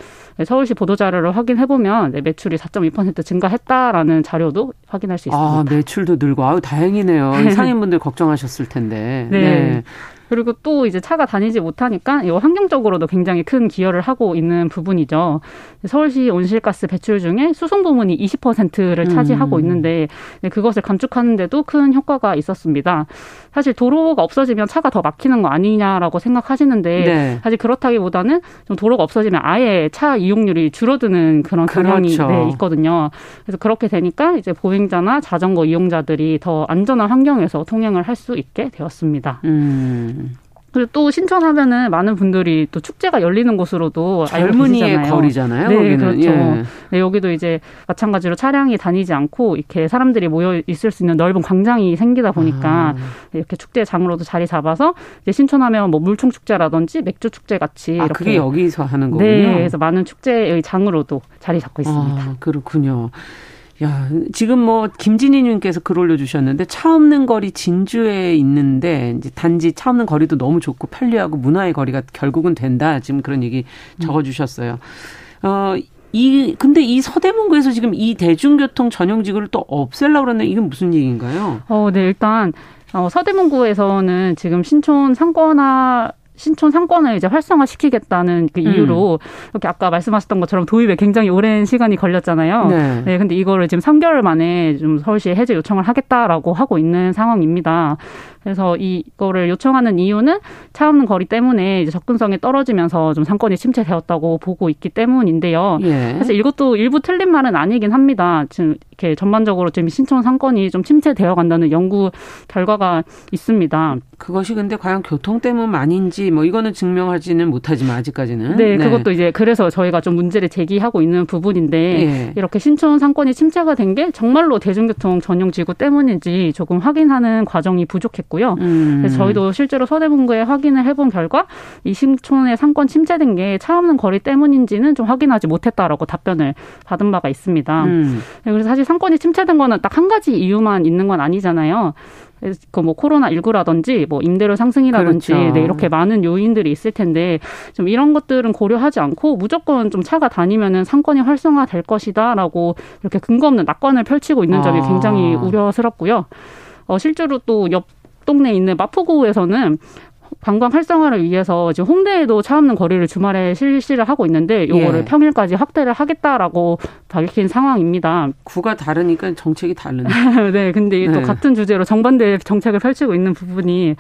서울시 보도 자료를 확인해 보면 매출이 4.2% 증가했다라는 자료도 확인할 수 있습니다. 아 매출도 늘고 아유 다행이네요. 상인분들 걱정하셨을 텐데. 네. 네. 그리고 또 이제 차가 다니지 못하니까 이 환경적으로도 굉장히 큰 기여를 하고 있는 부분이죠. 서울시 온실가스 배출 중에 수송 부문이 20%를 차지하고 음. 있는데 그것을 감축하는데도 큰 효과가 있었습니다. 사실 도로가 없어지면 차가 더 막히는 거 아니냐라고 생각하시는데 네. 사실 그렇다기보다는 좀 도로가 없어지면 아예 차 이용률이 줄어드는 그런 경향이 그렇죠. 네, 있거든요. 그래서 그렇게 되니까 이제 보행자나 자전거 이용자들이 더 안전한 환경에서 통행을 할 수 있게 되었습니다. 음. 그리고 또 신촌하면은 많은 분들이 또 축제가 열리는 곳으로도 젊은이의 거리잖아요. 네, 거기는. 그렇죠. 예. 네, 여기도 이제 마찬가지로 차량이 다니지 않고 이렇게 사람들이 모여 있을 수 있는 넓은 광장이 생기다 보니까 아. 이렇게 축제장으로도 자리 잡아서 이제 신촌하면 뭐 물총 축제라든지 맥주 축제 같이 아, 이렇게 그게 여기서 하는 거군요. 네, 그래서 많은 축제의 장으로도 자리 잡고 있습니다. 아, 그렇군요. 야, 지금 뭐 김진희 님께서 글 올려 주셨는데 차 없는 거리 진주에 있는데 이제 단지 차 없는 거리도 너무 좋고 편리하고 문화의 거리가 결국은 된다. 지금 그런 얘기 적어 주셨어요. 어, 이 근데 이 서대문구에서 지금 이 대중교통 전용 지구를 또 없앨라 그러는데 이건 무슨 얘기인가요? 어, 네, 일단 어, 서대문구에서는 지금 신촌 상권화 신촌 상권을 이제 활성화시키겠다는 그 이유로 음. 이렇게 아까 말씀하셨던 것처럼 도입에 굉장히 오랜 시간이 걸렸잖아요. 네. 네. 근데 이거를 지금 3개월 만에 좀 서울시에 해제 요청을 하겠다라고 하고 있는 상황입니다. 그래서 이거를 요청하는 이유는 차 없는 거리 때문에 이제 접근성이 떨어지면서 좀 상권이 침체되었다고 보고 있기 때문인데요. 예. 사실 이것도 일부 틀린 말은 아니긴 합니다. 지금 이렇게 전반적으로 지금 신촌 상권이 좀 침체되어 간다는 연구 결과가 있습니다. 그것이 근데 과연 교통 때문만인지 뭐 이거는 증명하지는 못하지만 아직까지는 네, 네. 그것도 이제 그래서 저희가 좀 문제를 제기하고 있는 부분인데 예. 이렇게 신촌 상권이 침체가 된 게 정말로 대중교통 전용 지구 때문인지 조금 확인하는 과정이 부족했고요. 음. 그래서 저희도 실제로 서대문구에 확인을 해본 결과 이 신촌의 상권 침체된 게 차 없는 거리 때문인지는 좀 확인하지 못했다라고 답변을 받은 바가 있습니다. 음. 네, 그래서 사실 상권이 침체된 거는 딱 한 가지 이유만 있는 건 아니잖아요. 그뭐 코로나 19라든지 뭐 임대료 상승이라든지 그렇죠. 네, 이렇게 많은 요인들이 있을 텐데 좀 이런 것들은 고려하지 않고 무조건 좀 차가 다니면은 상권이 활성화될 것이다라고 이렇게 근거 없는 낙관을 펼치고 있는 점이 아. 굉장히 우려스럽고요. 어 실제로 또 옆 동네에 있는 마포구에서는 관광 활성화를 위해서 지금 홍대에도 차 없는 거리를 주말에 실시를 하고 있는데 요거를 예. 평일까지 확대를 하겠다라고 밝힌 상황입니다. 구가 다르니까 정책이 다르네. 네, 근데 네. 또 같은 주제로 정반대 정책을 펼치고 있는 부분이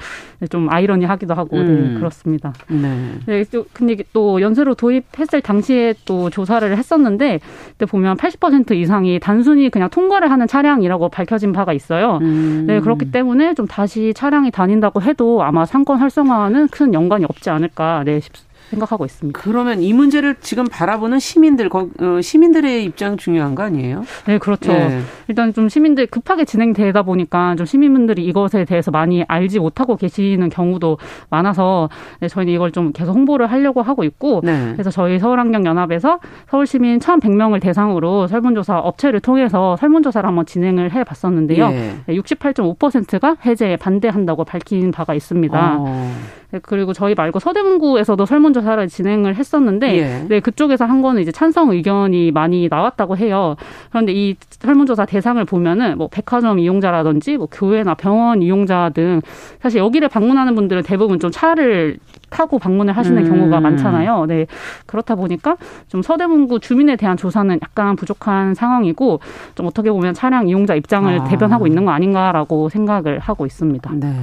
좀 아이러니하기도 하고 네, 음. 네, 그렇습니다. 네. 네, 또 근데 또 연쇄로 도입했을 당시에 또 조사를 했었는데 그때 보면 80% 이상이 단순히 그냥 통과를 하는 차량이라고 밝혀진 바가 있어요. 음. 네, 그렇기 때문에 좀 다시 차량이 다닌다고 해도 아마 상권 활성 화는 큰 연관이 없지 않을까 네, 싶습니다. 생각하고 있습니다. 그러면 이 문제를 지금 바라보는 시민들, 어, 시민들의 입장 중요한 거 아니에요? 네, 그렇죠. 네. 일단 좀 시민들 급하게 진행되다 보니까 좀 시민분들이 이것에 대해서 많이 알지 못하고 계시는 경우도 많아서 네, 저희는 이걸 좀 계속 홍보를 하려고 하고 있고 네. 그래서 저희 서울환경연합에서 서울시민 1,100명을 대상으로 설문조사 업체를 통해서 설문조사를 한번 진행을 해봤었는데요. 예. 68.5%가 해제에 반대한다고 밝힌 바가 있습니다. 어. 네, 그리고 저희 말고 서대문구에서도 설문조사를 진행을 했었는데 예. 네, 그쪽에서 한 거는 이제 찬성 의견이 많이 나왔다고 해요. 그런데 이 설문조사 대상을 보면은 뭐 백화점 이용자라든지 뭐 교회나 병원 이용자 등 사실 여기를 방문하는 분들은 대부분 좀 차를 타고 방문을 하시는 음. 경우가 많잖아요. 네. 그렇다 보니까 좀 서대문구 주민에 대한 조사는 약간 부족한 상황이고 좀 어떻게 보면 차량 이용자 입장을 아. 대변하고 있는 거 아닌가라고 생각을 하고 있습니다. 네.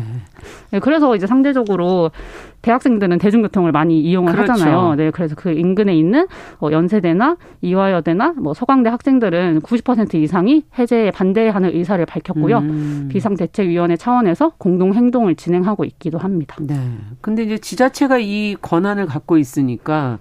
네. 그래서 이제 상대적으로 대학생들은 대중교통을 많이 이용을 그렇죠. 하잖아요. 네. 그래서 그 인근에 있는 뭐 연세대나 이화여대나 뭐 서강대 학생들은 90% 이상이 해제에 반대하는 의사를 밝혔고요. 음. 비상대책위원회 차원에서 공동 행동을 진행하고 있기도 합니다. 네. 근데 이제 지자체 자체가 이 권한을 갖고 있으니까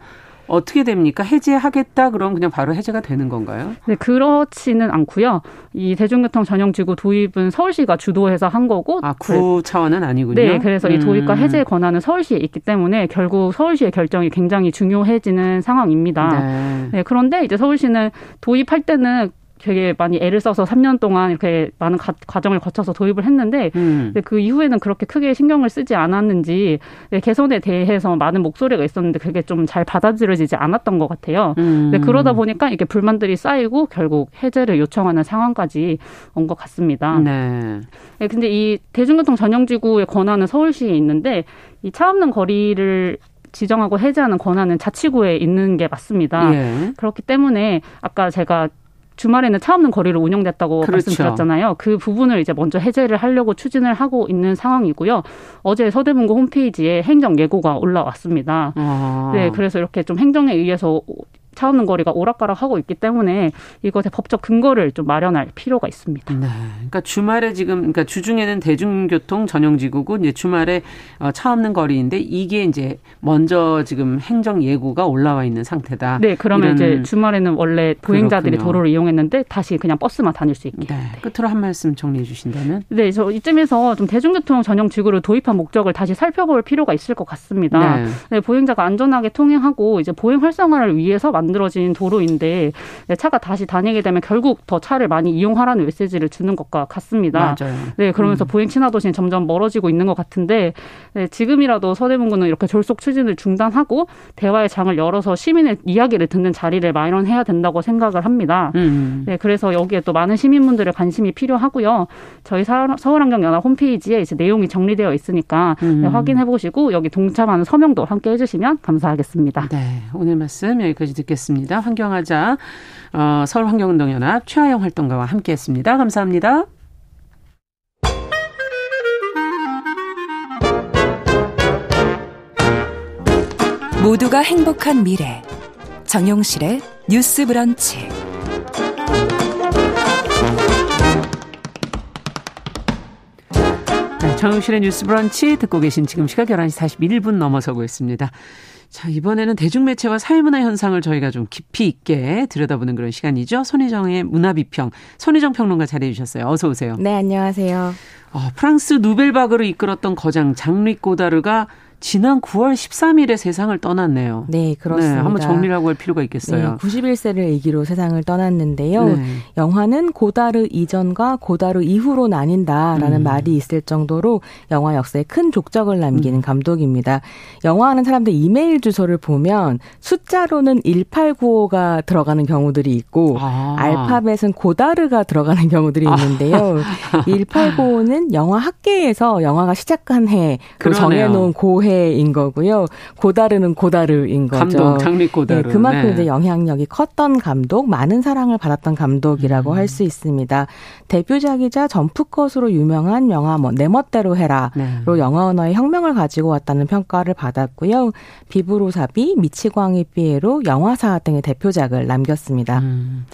어떻게 됩니까? 해제하겠다 그럼 그냥 바로 해제가 되는 건가요? 네, 그렇지는 않고요. 이 대중교통 전용 지구 도입은 서울시가 주도해서 한 거고 아, 구 차원은 아니군요. 네, 그래서 음. 이 도입과 음. 해제 권한은 서울시에 있기 때문에 결국 서울시의 결정이 굉장히 중요해지는 상황입니다. 네. 네, 그런데 이제 서울시는 도입할 때는 되게 많이 애를 써서 3년 동안 이렇게 많은 가, 과정을 거쳐서 도입을 했는데 음. 그 이후에는 그렇게 크게 신경을 쓰지 않았는지 개선에 대해서 많은 목소리가 있었는데 그게 좀 잘 받아들여지지 않았던 것 같아요. 음. 그러다 보니까 이게 불만들이 쌓이고 결국 해제를 요청하는 상황까지 온 것 같습니다. 네. 네. 근데 이 대중교통 전용지구의 권한은 서울시에 있는데 이 차 없는 거리를 지정하고 해제하는 권한은 자치구에 있는 게 맞습니다. 예. 그렇기 때문에 아까 제가 주말에는 차 없는 거리를 운영됐다고 그렇죠. 말씀드렸잖아요. 그 부분을 이제 먼저 해제를 하려고 추진을 하고 있는 상황이고요. 어제 서대문구 홈페이지에 행정 예고가 올라왔습니다. 아. 네, 그래서 이렇게 좀 행정에 의해서 차 없는 거리가 오락가락하고 있기 때문에 이것의 법적 근거를 좀 마련할 필요가 있습니다. 네. 그러니까 주말에 지금 그러니까 주중에는 대중교통 전용 지구고 이제 주말에 어, 차 없는 거리인데 이게 이제 먼저 지금 행정 예고가 올라와 있는 상태다. 네, 그러면 이제 주말에는 원래 보행자들이 그렇군요. 도로를 이용했는데 다시 그냥 버스만 다닐 수 있게. 네. 끝으로 한 말씀 정리해 주신다면? 네, 저 이쯤에서 좀 대중교통 전용 지구를 도입한 목적을 다시 살펴볼 필요가 있을 것 같습니다. 네. 네 보행자가 안전하게 통행하고 이제 보행 활성화를 위해서 만 들어진 도로인데 차가 다시 다니게 되면 결국 더 차를 많이 이용하라는 메시지를 주는 것과 같습니다. 맞아요. 네, 그러면서 음. 보행 친화 도시는 점점 멀어지고 있는 것 같은데 네, 지금이라도 서대문구는 이렇게 졸속 추진을 중단하고 대화의 장을 열어서 시민의 이야기를 듣는 자리를 마련해야 된다고 생각을 합니다. 음. 네, 그래서 여기에 또 많은 시민분들의 관심이 필요하고요. 저희 서울환경연합 홈페이지에 이제 내용이 정리되어 있으니까 음. 네, 확인해 보시고 여기 동참하는 서명도 함께 해주시면 감사하겠습니다. 네, 오늘 말씀 여기까지 듣겠습니다. 듣겠습니다. 환경하자 어, 서울환경운동연합 최하영 활동가와 함께했습니다. 감사합니다. 모두가 행복한 미래 정용실의 뉴스 브런치 네, 정용실의 뉴스 브런치 듣고 계신 지금 시각 11시 41분 넘어서고 있습니다. 자, 이번에는 대중매체와 사회문화 현상을 저희가 좀 깊이 있게 들여다보는 그런 시간이죠. 손희정의 문화비평. 손희정 평론가 자리해 주셨어요. 어서 오세요. 네, 안녕하세요. 어, 프랑스 누벨바그를 이끌었던 거장 장리 꼬다르가 지난 9월 13일에 세상을 떠났네요. 네, 그렇습니다. 네, 한번 정리를 하고 할 필요가 있겠어요. 네, 91세를 일기로 세상을 떠났는데요. 네. 영화는 고다르 이전과 고다르 이후로 나뉜다라는 음. 말이 있을 정도로 영화 역사에 큰 족적을 남기는 음. 감독입니다. 영화하는 사람들 이메일 주소를 보면 숫자로는 1895가 들어가는 경우들이 있고 아. 알파벳은 고다르가 들어가는 경우들이 있는데요. 아. 1895는 영화 학계에서 영화가 시작한 해로 정해놓은 고해 고해인 거고요. 고다르는 고다르인 거죠. 감독, 장미 고다르. 네, 그만큼 네. 이제 영향력이 컸던 감독, 많은 사랑을 받았던 감독이라고 음. 할수 있습니다. 대표작이자 점프컷으로 유명한 영화 뭐 내 멋대로 해라로 네. 영화 언어의 혁명을 가지고 왔다는 평가를 받았고요. 비브로사비, 미치광이 삐에로, 영화사 등의 대표작을 남겼습니다. 음.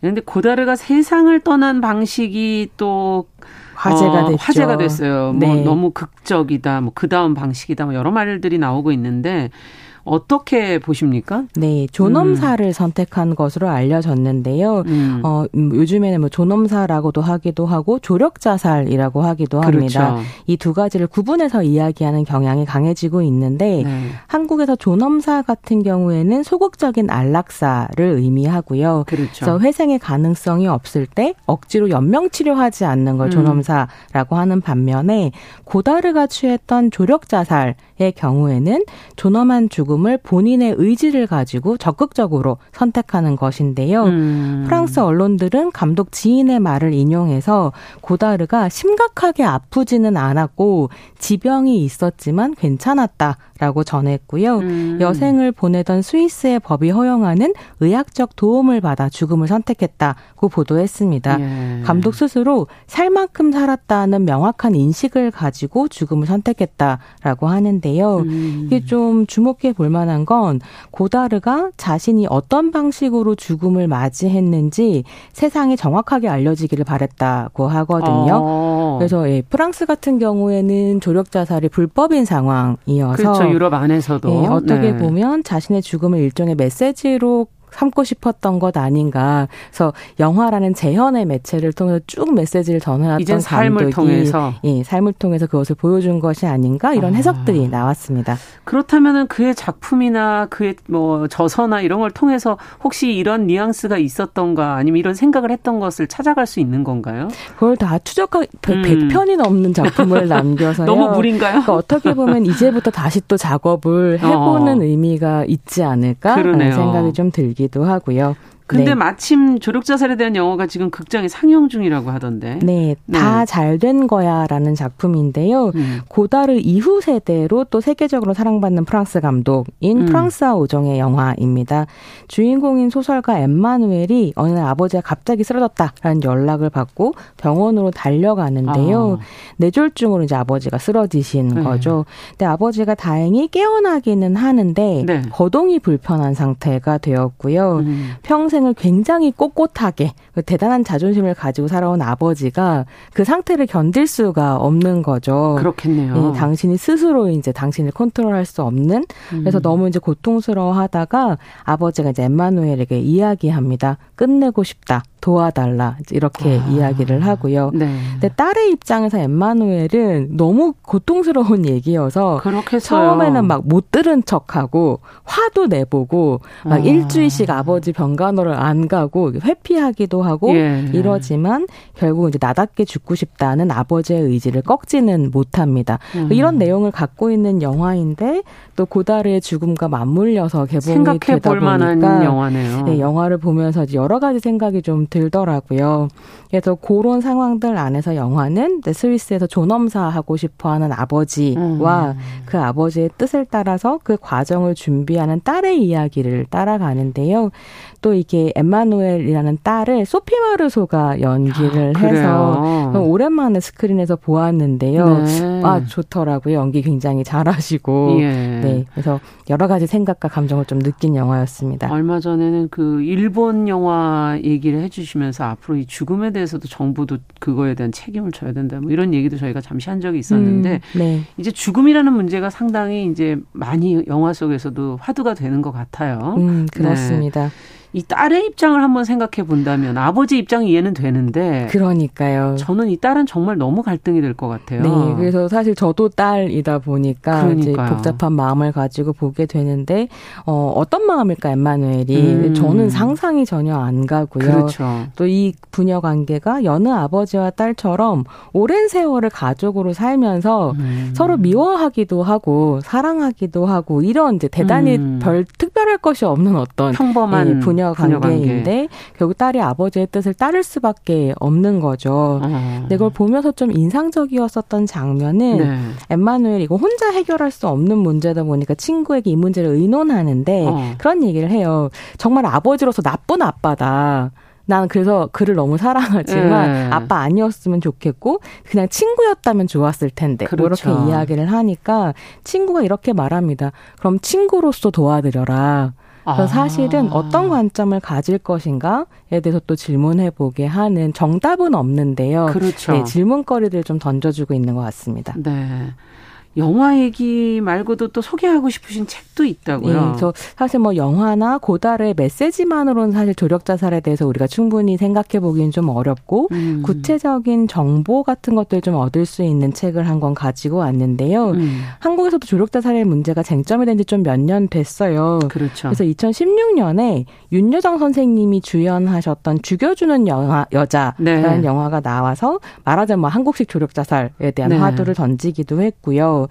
그런데 고다르가 세상을 떠난 방식이 또 화제가 어, 됐죠. 화제가 됐어요. 뭐 네. 뭐 너무 극적이다, 뭐 그 다음 방식이다, 뭐 여러 말들이 나오고 있는데 어떻게 보십니까? 네, 존엄사를 음. 선택한 것으로 알려졌는데요. 음. 어, 음, 요즘에는 뭐 존엄사라고도 하기도 하고 조력자살이라고 하기도 그렇죠. 합니다. 이두 가지를 구분해서 이야기하는 경향이 강해지고 있는데 네. 한국에서 존엄사 같은 경우에는 소극적인 안락사를 의미하고요. 그렇죠. 그래서 회생의 가능성이 없을 때 억지로 연명 치료하지 않는 걸 음. 존엄사라고 하는 반면에 고다르가 취했던 조력자살의 경우에는 존엄한 죽음 죽음을 본인의 의지를 가지고 적극적으로 선택하는 것인데요. 음. 프랑스 언론들은 감독 지인의 말을 인용해서 고다르가 심각하게 아프지는 않았고 지병이 있었지만 괜찮았다 라고 전했고요. 음. 여생을 보내던 스위스의 법이 허용하는 의학적 도움을 받아 죽음을 선택했다고 보도했습니다. 예. 감독 스스로 살 만큼 살았다는 명확한 인식을 가지고 죽음을 선택했다라고 하는데요. 음. 이게 좀 주목해 볼 만한 건 고다르가 자신이 어떤 방식으로 죽음을 맞이했는지 세상에 정확하게 알려지기를 바랬다고 하거든요. 어. 그래서 예, 프랑스 같은 경우에는 조력 자살이 불법인 상황이어서 그렇죠. 유럽 안에서도 예, 어떻게 네. 보면 자신의 죽음을 일종의 메시지로 삼고 싶었던 것 아닌가. 그래서 영화라는 재현의 매체를 통해서 쭉 메시지를 전해왔던 삶을 통해서 예, 삶을 통해서 그것을 보여준 것이 아닌가 이런 아. 해석들이 나왔습니다. 그렇다면은 그의 작품이나 그의 뭐 저서나 이런 걸 통해서 혹시 이런 뉘앙스가 있었던가 아니면 이런 생각을 했던 것을 찾아갈 수 있는 건가요? 그걸 다 추적하 음. 100 편이 넘는 작품을 남겨서요. 너무 무리인가요? 그러니까 어떻게 보면 이제부터 다시 또 작업을 해보는 어. 의미가 있지 않을까라는 생각이 좀 들기 도 하고요. 근데 네. 마침 조력 자살에 대한 영화가 지금 극장에 상영 중이라고 하던데. 네, 네. 다잘 된 거야라는 작품인데요. 음. 고다르 이후 세대로 또 세계적으로 사랑받는 프랑스 감독인 음. 프랑스아 오정의 영화입니다. 주인공인 소설가 엠마누엘이 어느 날 아버지가 갑자기 쓰러졌다라는 연락을 받고 병원으로 달려가는데요. 아. 뇌졸중으로 이제 아버지가 쓰러지신 네. 거죠. 근데 아버지가 다행히 깨어나기는 하는데 네. 거동이 불편한 상태가 되었고요. 음. 평생 평생을 굉장히 꼿꼿하게 그 대단한 자존심을 가지고 살아온 아버지가 그 상태를 견딜 수가 없는 거죠. 그렇겠네요. 예, 당신이 스스로 이제 당신을 컨트롤할 수 없는 그래서 음. 너무 이제 고통스러워하다가 아버지가 이제 엠마누엘에게 이야기합니다. 끝내고 싶다. 도와달라 이렇게 아, 이야기를 하고요. 네. 근데 딸의 입장에서 엠마누엘은 너무 고통스러운 얘기여서 그렇겠어요. 처음에는 막 못 들은 척하고 화도 내보고 막 아. 일주일씩 아버지 병간호를 안 가고 회피하기도 하고 예. 이러지만 결국 이제 나답게 죽고 싶다는 아버지의 의지를 꺾지는 못합니다. 음. 이런 내용을 갖고 있는 영화인데 또 고다르의 죽음과 맞물려서 개봉이 되다 보니까 영화네요. 네, 영화를 보면서 여러 가지 생각이 좀 들더라고요. 그래서 그런 상황들 안에서 영화는 스위스에서 존엄사 하고 싶어 하는 아버지와 음. 그 아버지의 뜻을 따라서 그 과정을 준비하는 딸의 이야기를 따라가는데요. 또 이게 엠마누엘이라는 딸을 소피 마르소가 연기를 아, 해서 오랜만에 스크린에서 보았는데요. 네. 아 좋더라고요. 연기 굉장히 잘하시고 예. 네 그래서 여러 가지 생각과 감정을 좀 느낀 영화였습니다. 얼마 전에는 그 일본 영화 얘기를 해주시면서 앞으로 이 죽음에 대해서도 정부도 그거에 대한 책임을 져야 된다. 뭐 이런 얘기도 저희가 잠시 한 적이 있었는데 음, 네. 이제 죽음이라는 문제가 상당히 이제 많이 영화 속에서도 화두가 되는 것 같아요. 음, 그렇습니다. 네. 이 딸의 입장을 한번 생각해 본다면 아버지 입장 이해는 되는데 그러니까요. 저는 이 딸은 정말 너무 갈등이 될 것 같아요. 네, 그래서 사실 저도 딸이다 보니까 그러니까요. 이제 복잡한 마음을 가지고 보게 되는데 어, 어떤 마음일까 엠마누엘이 음. 저는 상상이 전혀 안 가고요. 그렇죠. 또 이 부녀 관계가 여느 아버지와 딸처럼 오랜 세월을 가족으로 살면서 음. 서로 미워하기도 하고 사랑하기도 하고 이런 이제 대단히 음. 별 특별할 것이 없는 어떤 평범한 예, 부녀 관계인데 관계. 결국 딸이 아버지의 뜻을 따를 수밖에 없는 거죠. 어. 근데 그걸 보면서 좀 인상적이었었던 장면은 네. 엠마누엘 이거 혼자 해결할 수 없는 문제다 보니까 친구에게 이 문제를 의논하는데 어. 그런 얘기를 해요. 정말 아버지로서 나쁜 아빠다. 나는 그래서 그를 너무 사랑하지만 네. 아빠 아니었으면 좋겠고 그냥 친구였다면 좋았을 텐데 그렇죠. 이렇게 이야기를 하니까 친구가 이렇게 말합니다. 그럼 친구로서 도와드려라. 그래서 아. 사실은 어떤 관점을 가질 것인가에 대해서 또 질문해 보게 하는 정답은 없는데요. 그렇죠. 네, 질문거리를 좀 던져주고 있는 것 같습니다. 네. 영화 얘기 말고도 또 소개하고 싶으신 책도 있다고요. 네, 저 사실 뭐 영화나 고달의 메시지만으로는 사실 조력 자살에 대해서 우리가 충분히 생각해 보기는 좀 어렵고 음. 구체적인 정보 같은 것들 좀 얻을 수 있는 책을 한 권 가지고 왔는데요. 음. 한국에서도 조력 자살의 문제가 쟁점이 된 지 좀 몇 년 됐어요. 그렇죠. 그래서 2016년에 윤여정 선생님이 주연하셨던 죽여주는 영화 여자라는 네. 영화가 나와서 말하자면 뭐 한국식 조력 자살에 대한 네. 화두를 던지기도 했고요.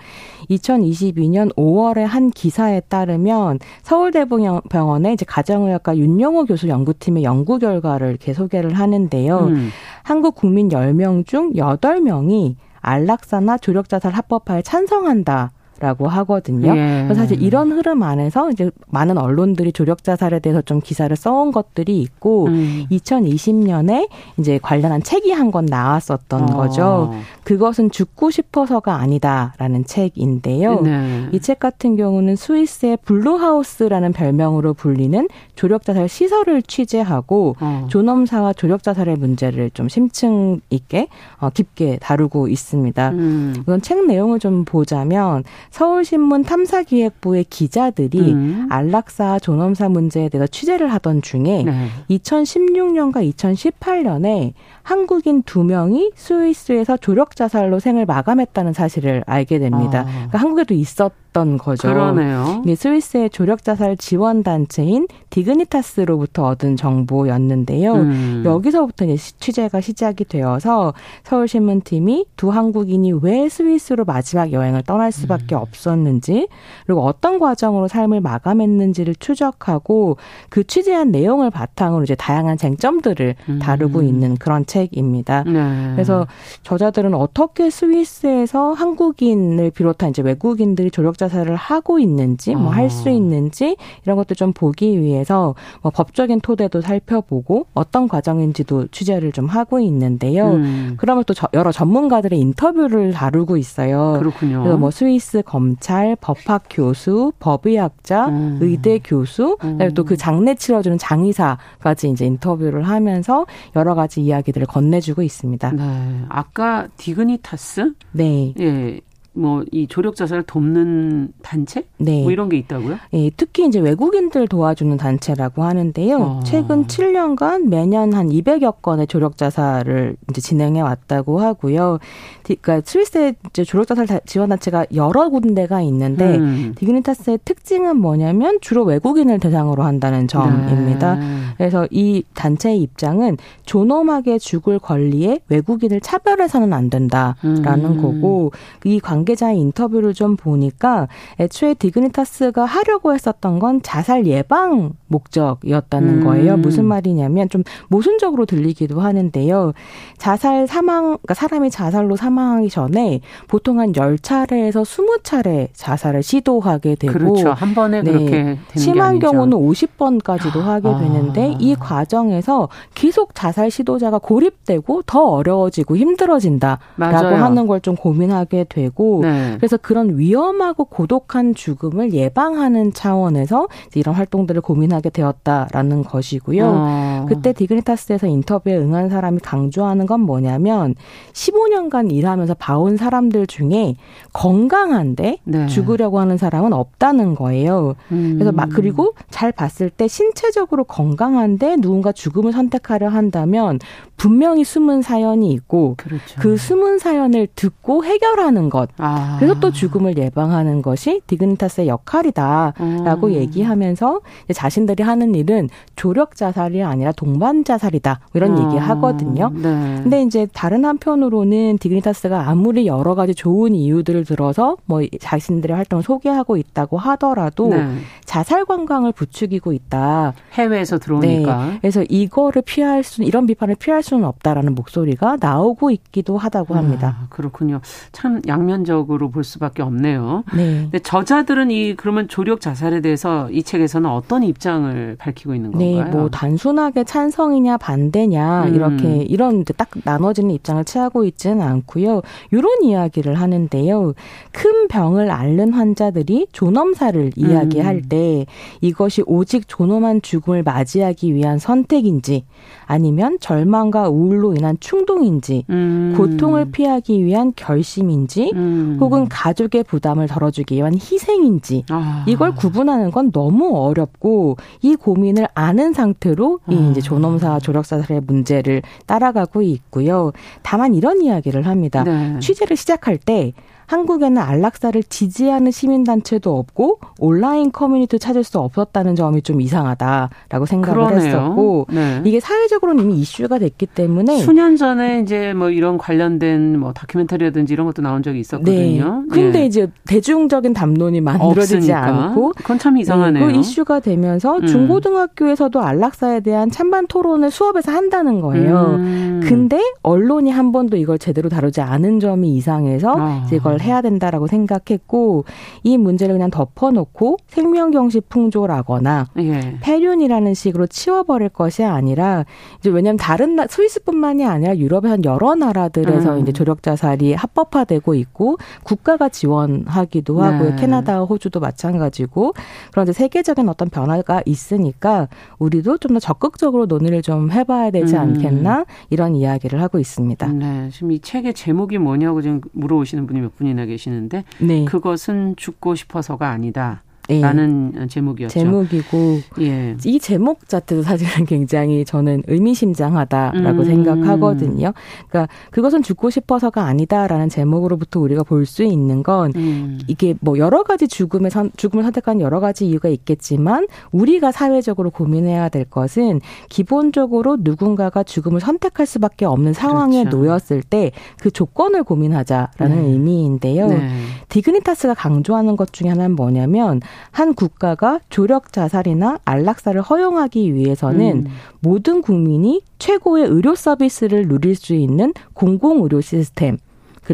2022년 5월에 한 기사에 따르면 서울대병원의 이제 가정의학과 윤영호 교수 연구팀의 연구 결과를 이렇게 소개를 하는데요. 음. 한국 국민 10명 중 8명이 안락사나 조력자살 합법화에 찬성한다. 라고 하거든요. 예. 사실 이런 흐름 안에서 이제 많은 언론들이 조력 자살에 대해서 좀 기사를 써온 것들이 있고 음. 2020년에 이제 관련한 책이 한 권 나왔었던 어. 거죠. 그것은 죽고 싶어서가 아니다라는 책인데요. 네. 이책 같은 경우는 스위스의 블루하우스라는 별명으로 불리는 조력 자살 시설을 취재하고 어. 존엄사와 조력 자살의 문제를 좀 심층 있게 어, 깊게 다루고 있습니다. 음. 이건 책 내용을 좀 보자면 서울신문 탐사기획부의 기자들이 음. 안락사 존엄사 문제에 대해서 취재를 하던 중에 네. 2016년과 2018년에 한국인 두 명이 스위스에서 조력 자살로 생을 마감했다는 사실을 알게 됩니다. 아. 그러니까 한국에도 있었던 거죠. 그러네요. 이게 스위스의 조력 자살 지원 단체인 디그니타스로부터 얻은 정보였는데요. 음. 여기서부터 이제 취재가 시작이 되어서 서울신문팀이 두 한국인이 왜 스위스로 마지막 여행을 떠날 수밖에 음. 없었는지 그리고 어떤 과정으로 삶을 마감했는지를 추적하고 그 취재한 내용을 바탕으로 이제 다양한 쟁점들을 음. 다루고 있는 그런 책. 책입니다. 네. 그래서 저자들은 어떻게 스위스에서 한국인을 비롯한 이제 외국인들이 조력 자살을 하고 있는지 뭐 할수 아. 있는지 이런 것들 좀 보기 위해서 뭐 법적인 토대도 살펴보고 어떤 과정인지도 취재를 좀 하고 있는데요. 음. 그러면 또 여러 전문가들의 인터뷰를 다루고 있어요. 그렇군요. 그래서 뭐 스위스 검찰, 법학 교수, 법의학자, 음. 의대 교수, 음. 또그 장례 치러주는 장의사까지 이제 인터뷰를 하면서 여러 가지 이야기들을 건네주고 있습니다. 네. 아까 디그니타스? 네. 예. 뭐 이 조력 자살을 돕는 단체? 네. 뭐 이런 게 있다고요? 예, 특히 이제 외국인들 도와주는 단체라고 하는데요. 어. 최근 7년간 매년 한 200여 건의 조력 자살을 이제 진행해 왔다고 하고요. 그러니까 스위스의 이제 조력 자살 지원 단체가 여러 군데가 있는데 음. 디그니타스의 특징은 뭐냐면 주로 외국인을 대상으로 한다는 점입니다. 네. 그래서 이 단체의 입장은 존엄하게 죽을 권리에 외국인을 차별해서는 안 된다라는 음. 거고 이 관계 관계자의 인터뷰를 좀 보니까 애초에 디그니타스가 하려고 했었던 건 자살 예방 목적이었다는 음. 거예요. 무슨 말이냐면 좀 모순적으로 들리기도 하는데요. 자살 사망, 그러니까 사람이 자살로 사망하기 전에 보통 한 10차례에서 20차례 자살을 시도하게 되고. 그렇죠. 한 번에 네. 그렇게 되는 심한 경우는 50번까지도 하게 아. 되는데 이 과정에서 계속 자살 시도자가 고립되고 더 어려워지고 힘들어진다라고 맞아요. 하는 걸 좀 고민하게 되고 네. 그래서 그런 위험하고 고독한 죽음을 예방하는 차원에서 이런 활동들을 고민하게 되었다라는 것이고요. 어. 그때 디그니타스에서 인터뷰에 응한 사람이 강조하는 건 뭐냐면 15년간 일하면서 봐온 사람들 중에 건강한데 네. 죽으려고 하는 사람은 없다는 거예요. 음. 그래서 막 그리고 잘 봤을 때 신체적으로 건강한데 누군가 죽음을 선택하려 한다면 분명히 숨은 사연이 있고 그렇죠. 그 숨은 사연을 듣고 해결하는 것. 아. 그래서 또 죽음을 예방하는 것이 디그니타스의 역할이다라고 음. 얘기하면서 자신들이 하는 일은 조력 자살이 아니라 동반 자살이다. 이런 음. 얘기 하거든요. 네. 근데 이제 다른 한편으로는 디그니타스가 아무리 여러 가지 좋은 이유들을 들어서 뭐 자신들의 활동을 소개하고 있다고 하더라도 네. 자살 관광을 부추기고 있다. 해외에서 들어오니까. 네. 그래서 이거를 피할 수 이런 비판을 피할 수는 없다라는 목소리가 나오고 있기도 하다고 합니다. 아, 그렇군요. 참 양면적으로 볼 수밖에 없네요. 네. 근데 저자들은 이 그러면 조력 자살에 대해서 이 책에서는 어떤 입장을 밝히고 있는 네, 건가요? 네, 뭐 단순하게 찬성이냐 반대냐 음. 이렇게 이런 딱 나눠지는 입장을 취하고 있지는 않고요. 이런 이야기를 하는데요. 큰 병을 앓는 환자들이 존엄사를 이야기할 음. 때 이것이 오직 존엄한 죽음을 맞이하기 위한 선택인지 아니면 절망과 우울로 인한 충동인지 음. 고통을 피하기 위한 결심인지 음. 혹은 가족의 부담을 덜어주기 위한 희생인지 아. 이걸 구분하는 건 너무 어렵고 이 고민을 아는 상태로 이 아. 이제 존엄사 조력자살의 문제를 따라가고 있고요. 다만 이런 이야기를 합니다. 네. 취재를 시작할 때 한국에는 안락사를 지지하는 시민단체도 없고 온라인 커뮤니티 찾을 수 없었다는 점이 좀 이상하다라고 생각을 그러네요. 했었고 네. 이게 사회적으로는 이미 이슈가 됐기 때문에 수년 전에 이제 뭐 이런 관련된 뭐 다큐멘터리라든지 이런 것도 나온 적이 있었거든요. 네. 근데 네. 이제 대중적인 담론이 만들어지지 없으니까. 않고 그건 참 이상하네요. 네. 그 이슈가 되면서 음. 중고등학교에서도 안락사에 대한 찬반 토론을 수업에서 한다는 거예요. 음. 근데 언론이 한 번도 이걸 제대로 다루지 않은 점이 이상해서 아. 이제 이걸 해야 된다라고 생각했고 이 문제를 그냥 덮어놓고 생명경시 풍조라거나 예. 폐륜이라는 식으로 치워버릴 것이 아니라 이제 왜냐하면 다른 나, 스위스뿐만이 아니라 유럽의 한 여러 나라들에서 음. 이제 조력 자살이 합법화되고 있고 국가가 지원하기도 하고요. 네. 캐나다, 호주도 마찬가지고 그런데 세계적인 어떤 변화가 있으니까 우리도 좀 더 적극적으로 논의를 좀 해봐야 되지 음. 않겠나 이런 이야기를 하고 있습니다. 네, 지금 이 책의 제목이 뭐냐고 지금 물어오시는 분이 몇 분이 분이나 계시는데 네. 그것은 죽고 싶어서가 아니다. 예. 라는 제목이었죠. 제목이고 예. 이 제목 자체도 사실은 굉장히 저는 의미심장하다라고 음. 생각하거든요. 그러니까 그것은 죽고 싶어서가 아니다라는 제목으로부터 우리가 볼 수 있는 건 음. 이게 뭐 여러 가지 죽음의 선, 죽음을 선택한 여러 가지 이유가 있겠지만 우리가 사회적으로 고민해야 될 것은 기본적으로 누군가가 죽음을 선택할 수밖에 없는 상황에 그렇죠. 놓였을 때 그 조건을 고민하자라는 네. 의미인데요. 네. 디그니타스가 강조하는 것 중에 하나는 뭐냐면 한 국가가 조력 자살이나 안락사를 허용하기 위해서는 음. 모든 국민이 최고의 의료 서비스를 누릴 수 있는 공공 의료 시스템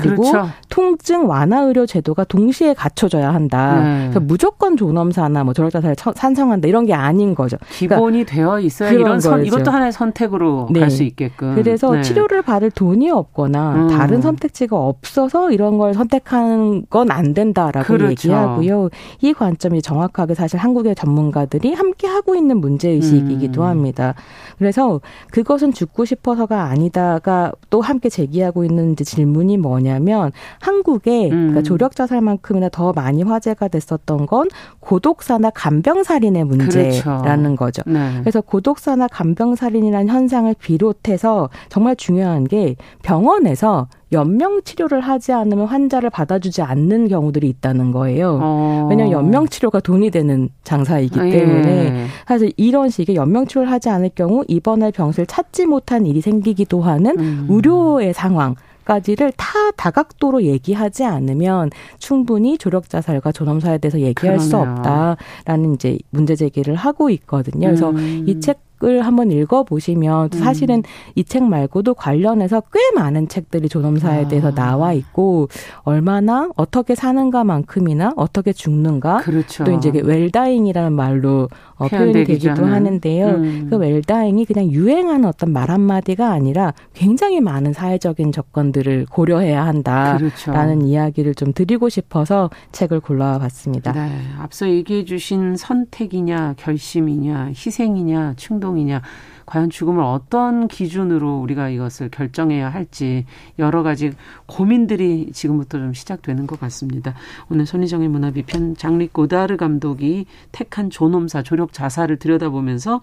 그리고 그렇죠. 통증 완화 의료 제도가 동시에 갖춰져야 한다. 네. 그래서 무조건 존엄사나 뭐 조력자살을 찬성한다 이런 게 아닌 거죠. 그러니까 기본이 그러니까 되어 있어야 이런 선, 이것도 하나의 선택으로 네. 갈수 있게끔. 그래서 네. 치료를 받을 돈이 없거나 음. 다른 선택지가 없어서 이런 걸 선택하는 건 안 된다라고 그렇죠. 얘기하고요. 이 관점이 정확하게 사실 한국의 전문가들이 함께 하고 있는 문제 의식이기도 음. 합니다. 그래서 그것은 죽고 싶어서가 아니다가 또 함께 제기하고 있는 질문이 뭐냐? 뭐냐면 한국에 음. 그러니까 조력 자살만큼이나 더 많이 화제가 됐었던 건 고독사나 간병살인의 문제라는 그렇죠. 거죠. 네. 그래서 고독사나 간병살인이라는 현상을 비롯해서 정말 중요한 게 병원에서 연명 치료를 하지 않으면 환자를 받아주지 않는 경우들이 있다는 거예요. 어. 왜냐하면 연명 치료가 돈이 되는 장사이기 아, 때문에 예. 사실 이런 식의 연명 치료를 하지 않을 경우 입원할 병실 찾지 못한 일이 생기기도 하는 음. 의료의 상황. 까지를 다 다각도로 얘기하지 않으면 충분히 조력 자살과 존엄사에 대해서 얘기할 그러네요. 수 없다라는 이제 문제 제기를 하고 있거든요. 그래서 음. 이 책 책을 한번 읽어보시면 음. 사실은 이책 말고도 관련해서 꽤 많은 책들이 존엄사에 아. 대해서 나와 있고 얼마나 어떻게 사는가만큼이나 어떻게 죽는가 그렇죠. 또 이제 웰다잉이라는 말로 어, 표현이 되기도 하는데요. 음. 그 웰다잉이 그냥 유행하는 어떤 말 한마디가 아니라 굉장히 많은 사회적인 조건들을 고려해야 한다라는 그렇죠. 이야기를 좀 드리고 싶어서 책을 골라봤습니다. 네. 앞서 얘기해 주신 선택이냐 결심이냐 희생이냐 충동 이냐 과연 죽음을 어떤 기준으로 우리가 이것을 결정해야 할지 여러 가지 고민들이 지금부터 좀 시작되는 것 같습니다. 오늘 손희정의 문화비편 장리 고다르 감독이 택한 존엄사 조력 자살을 들여다보면서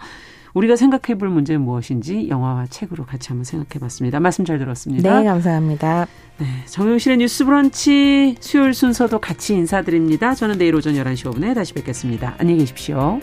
우리가 생각해 볼 문제는 무엇인지 영화와 책으로 같이 한번 생각해 봤습니다. 말씀 잘 들었습니다. 네, 감사합니다. 네, 정용실의 뉴스 브런치 수요일 순서도 같이 인사드립니다. 저는 내일 오전 11시 5분에 다시 뵙겠습니다. 안녕히 계십시오.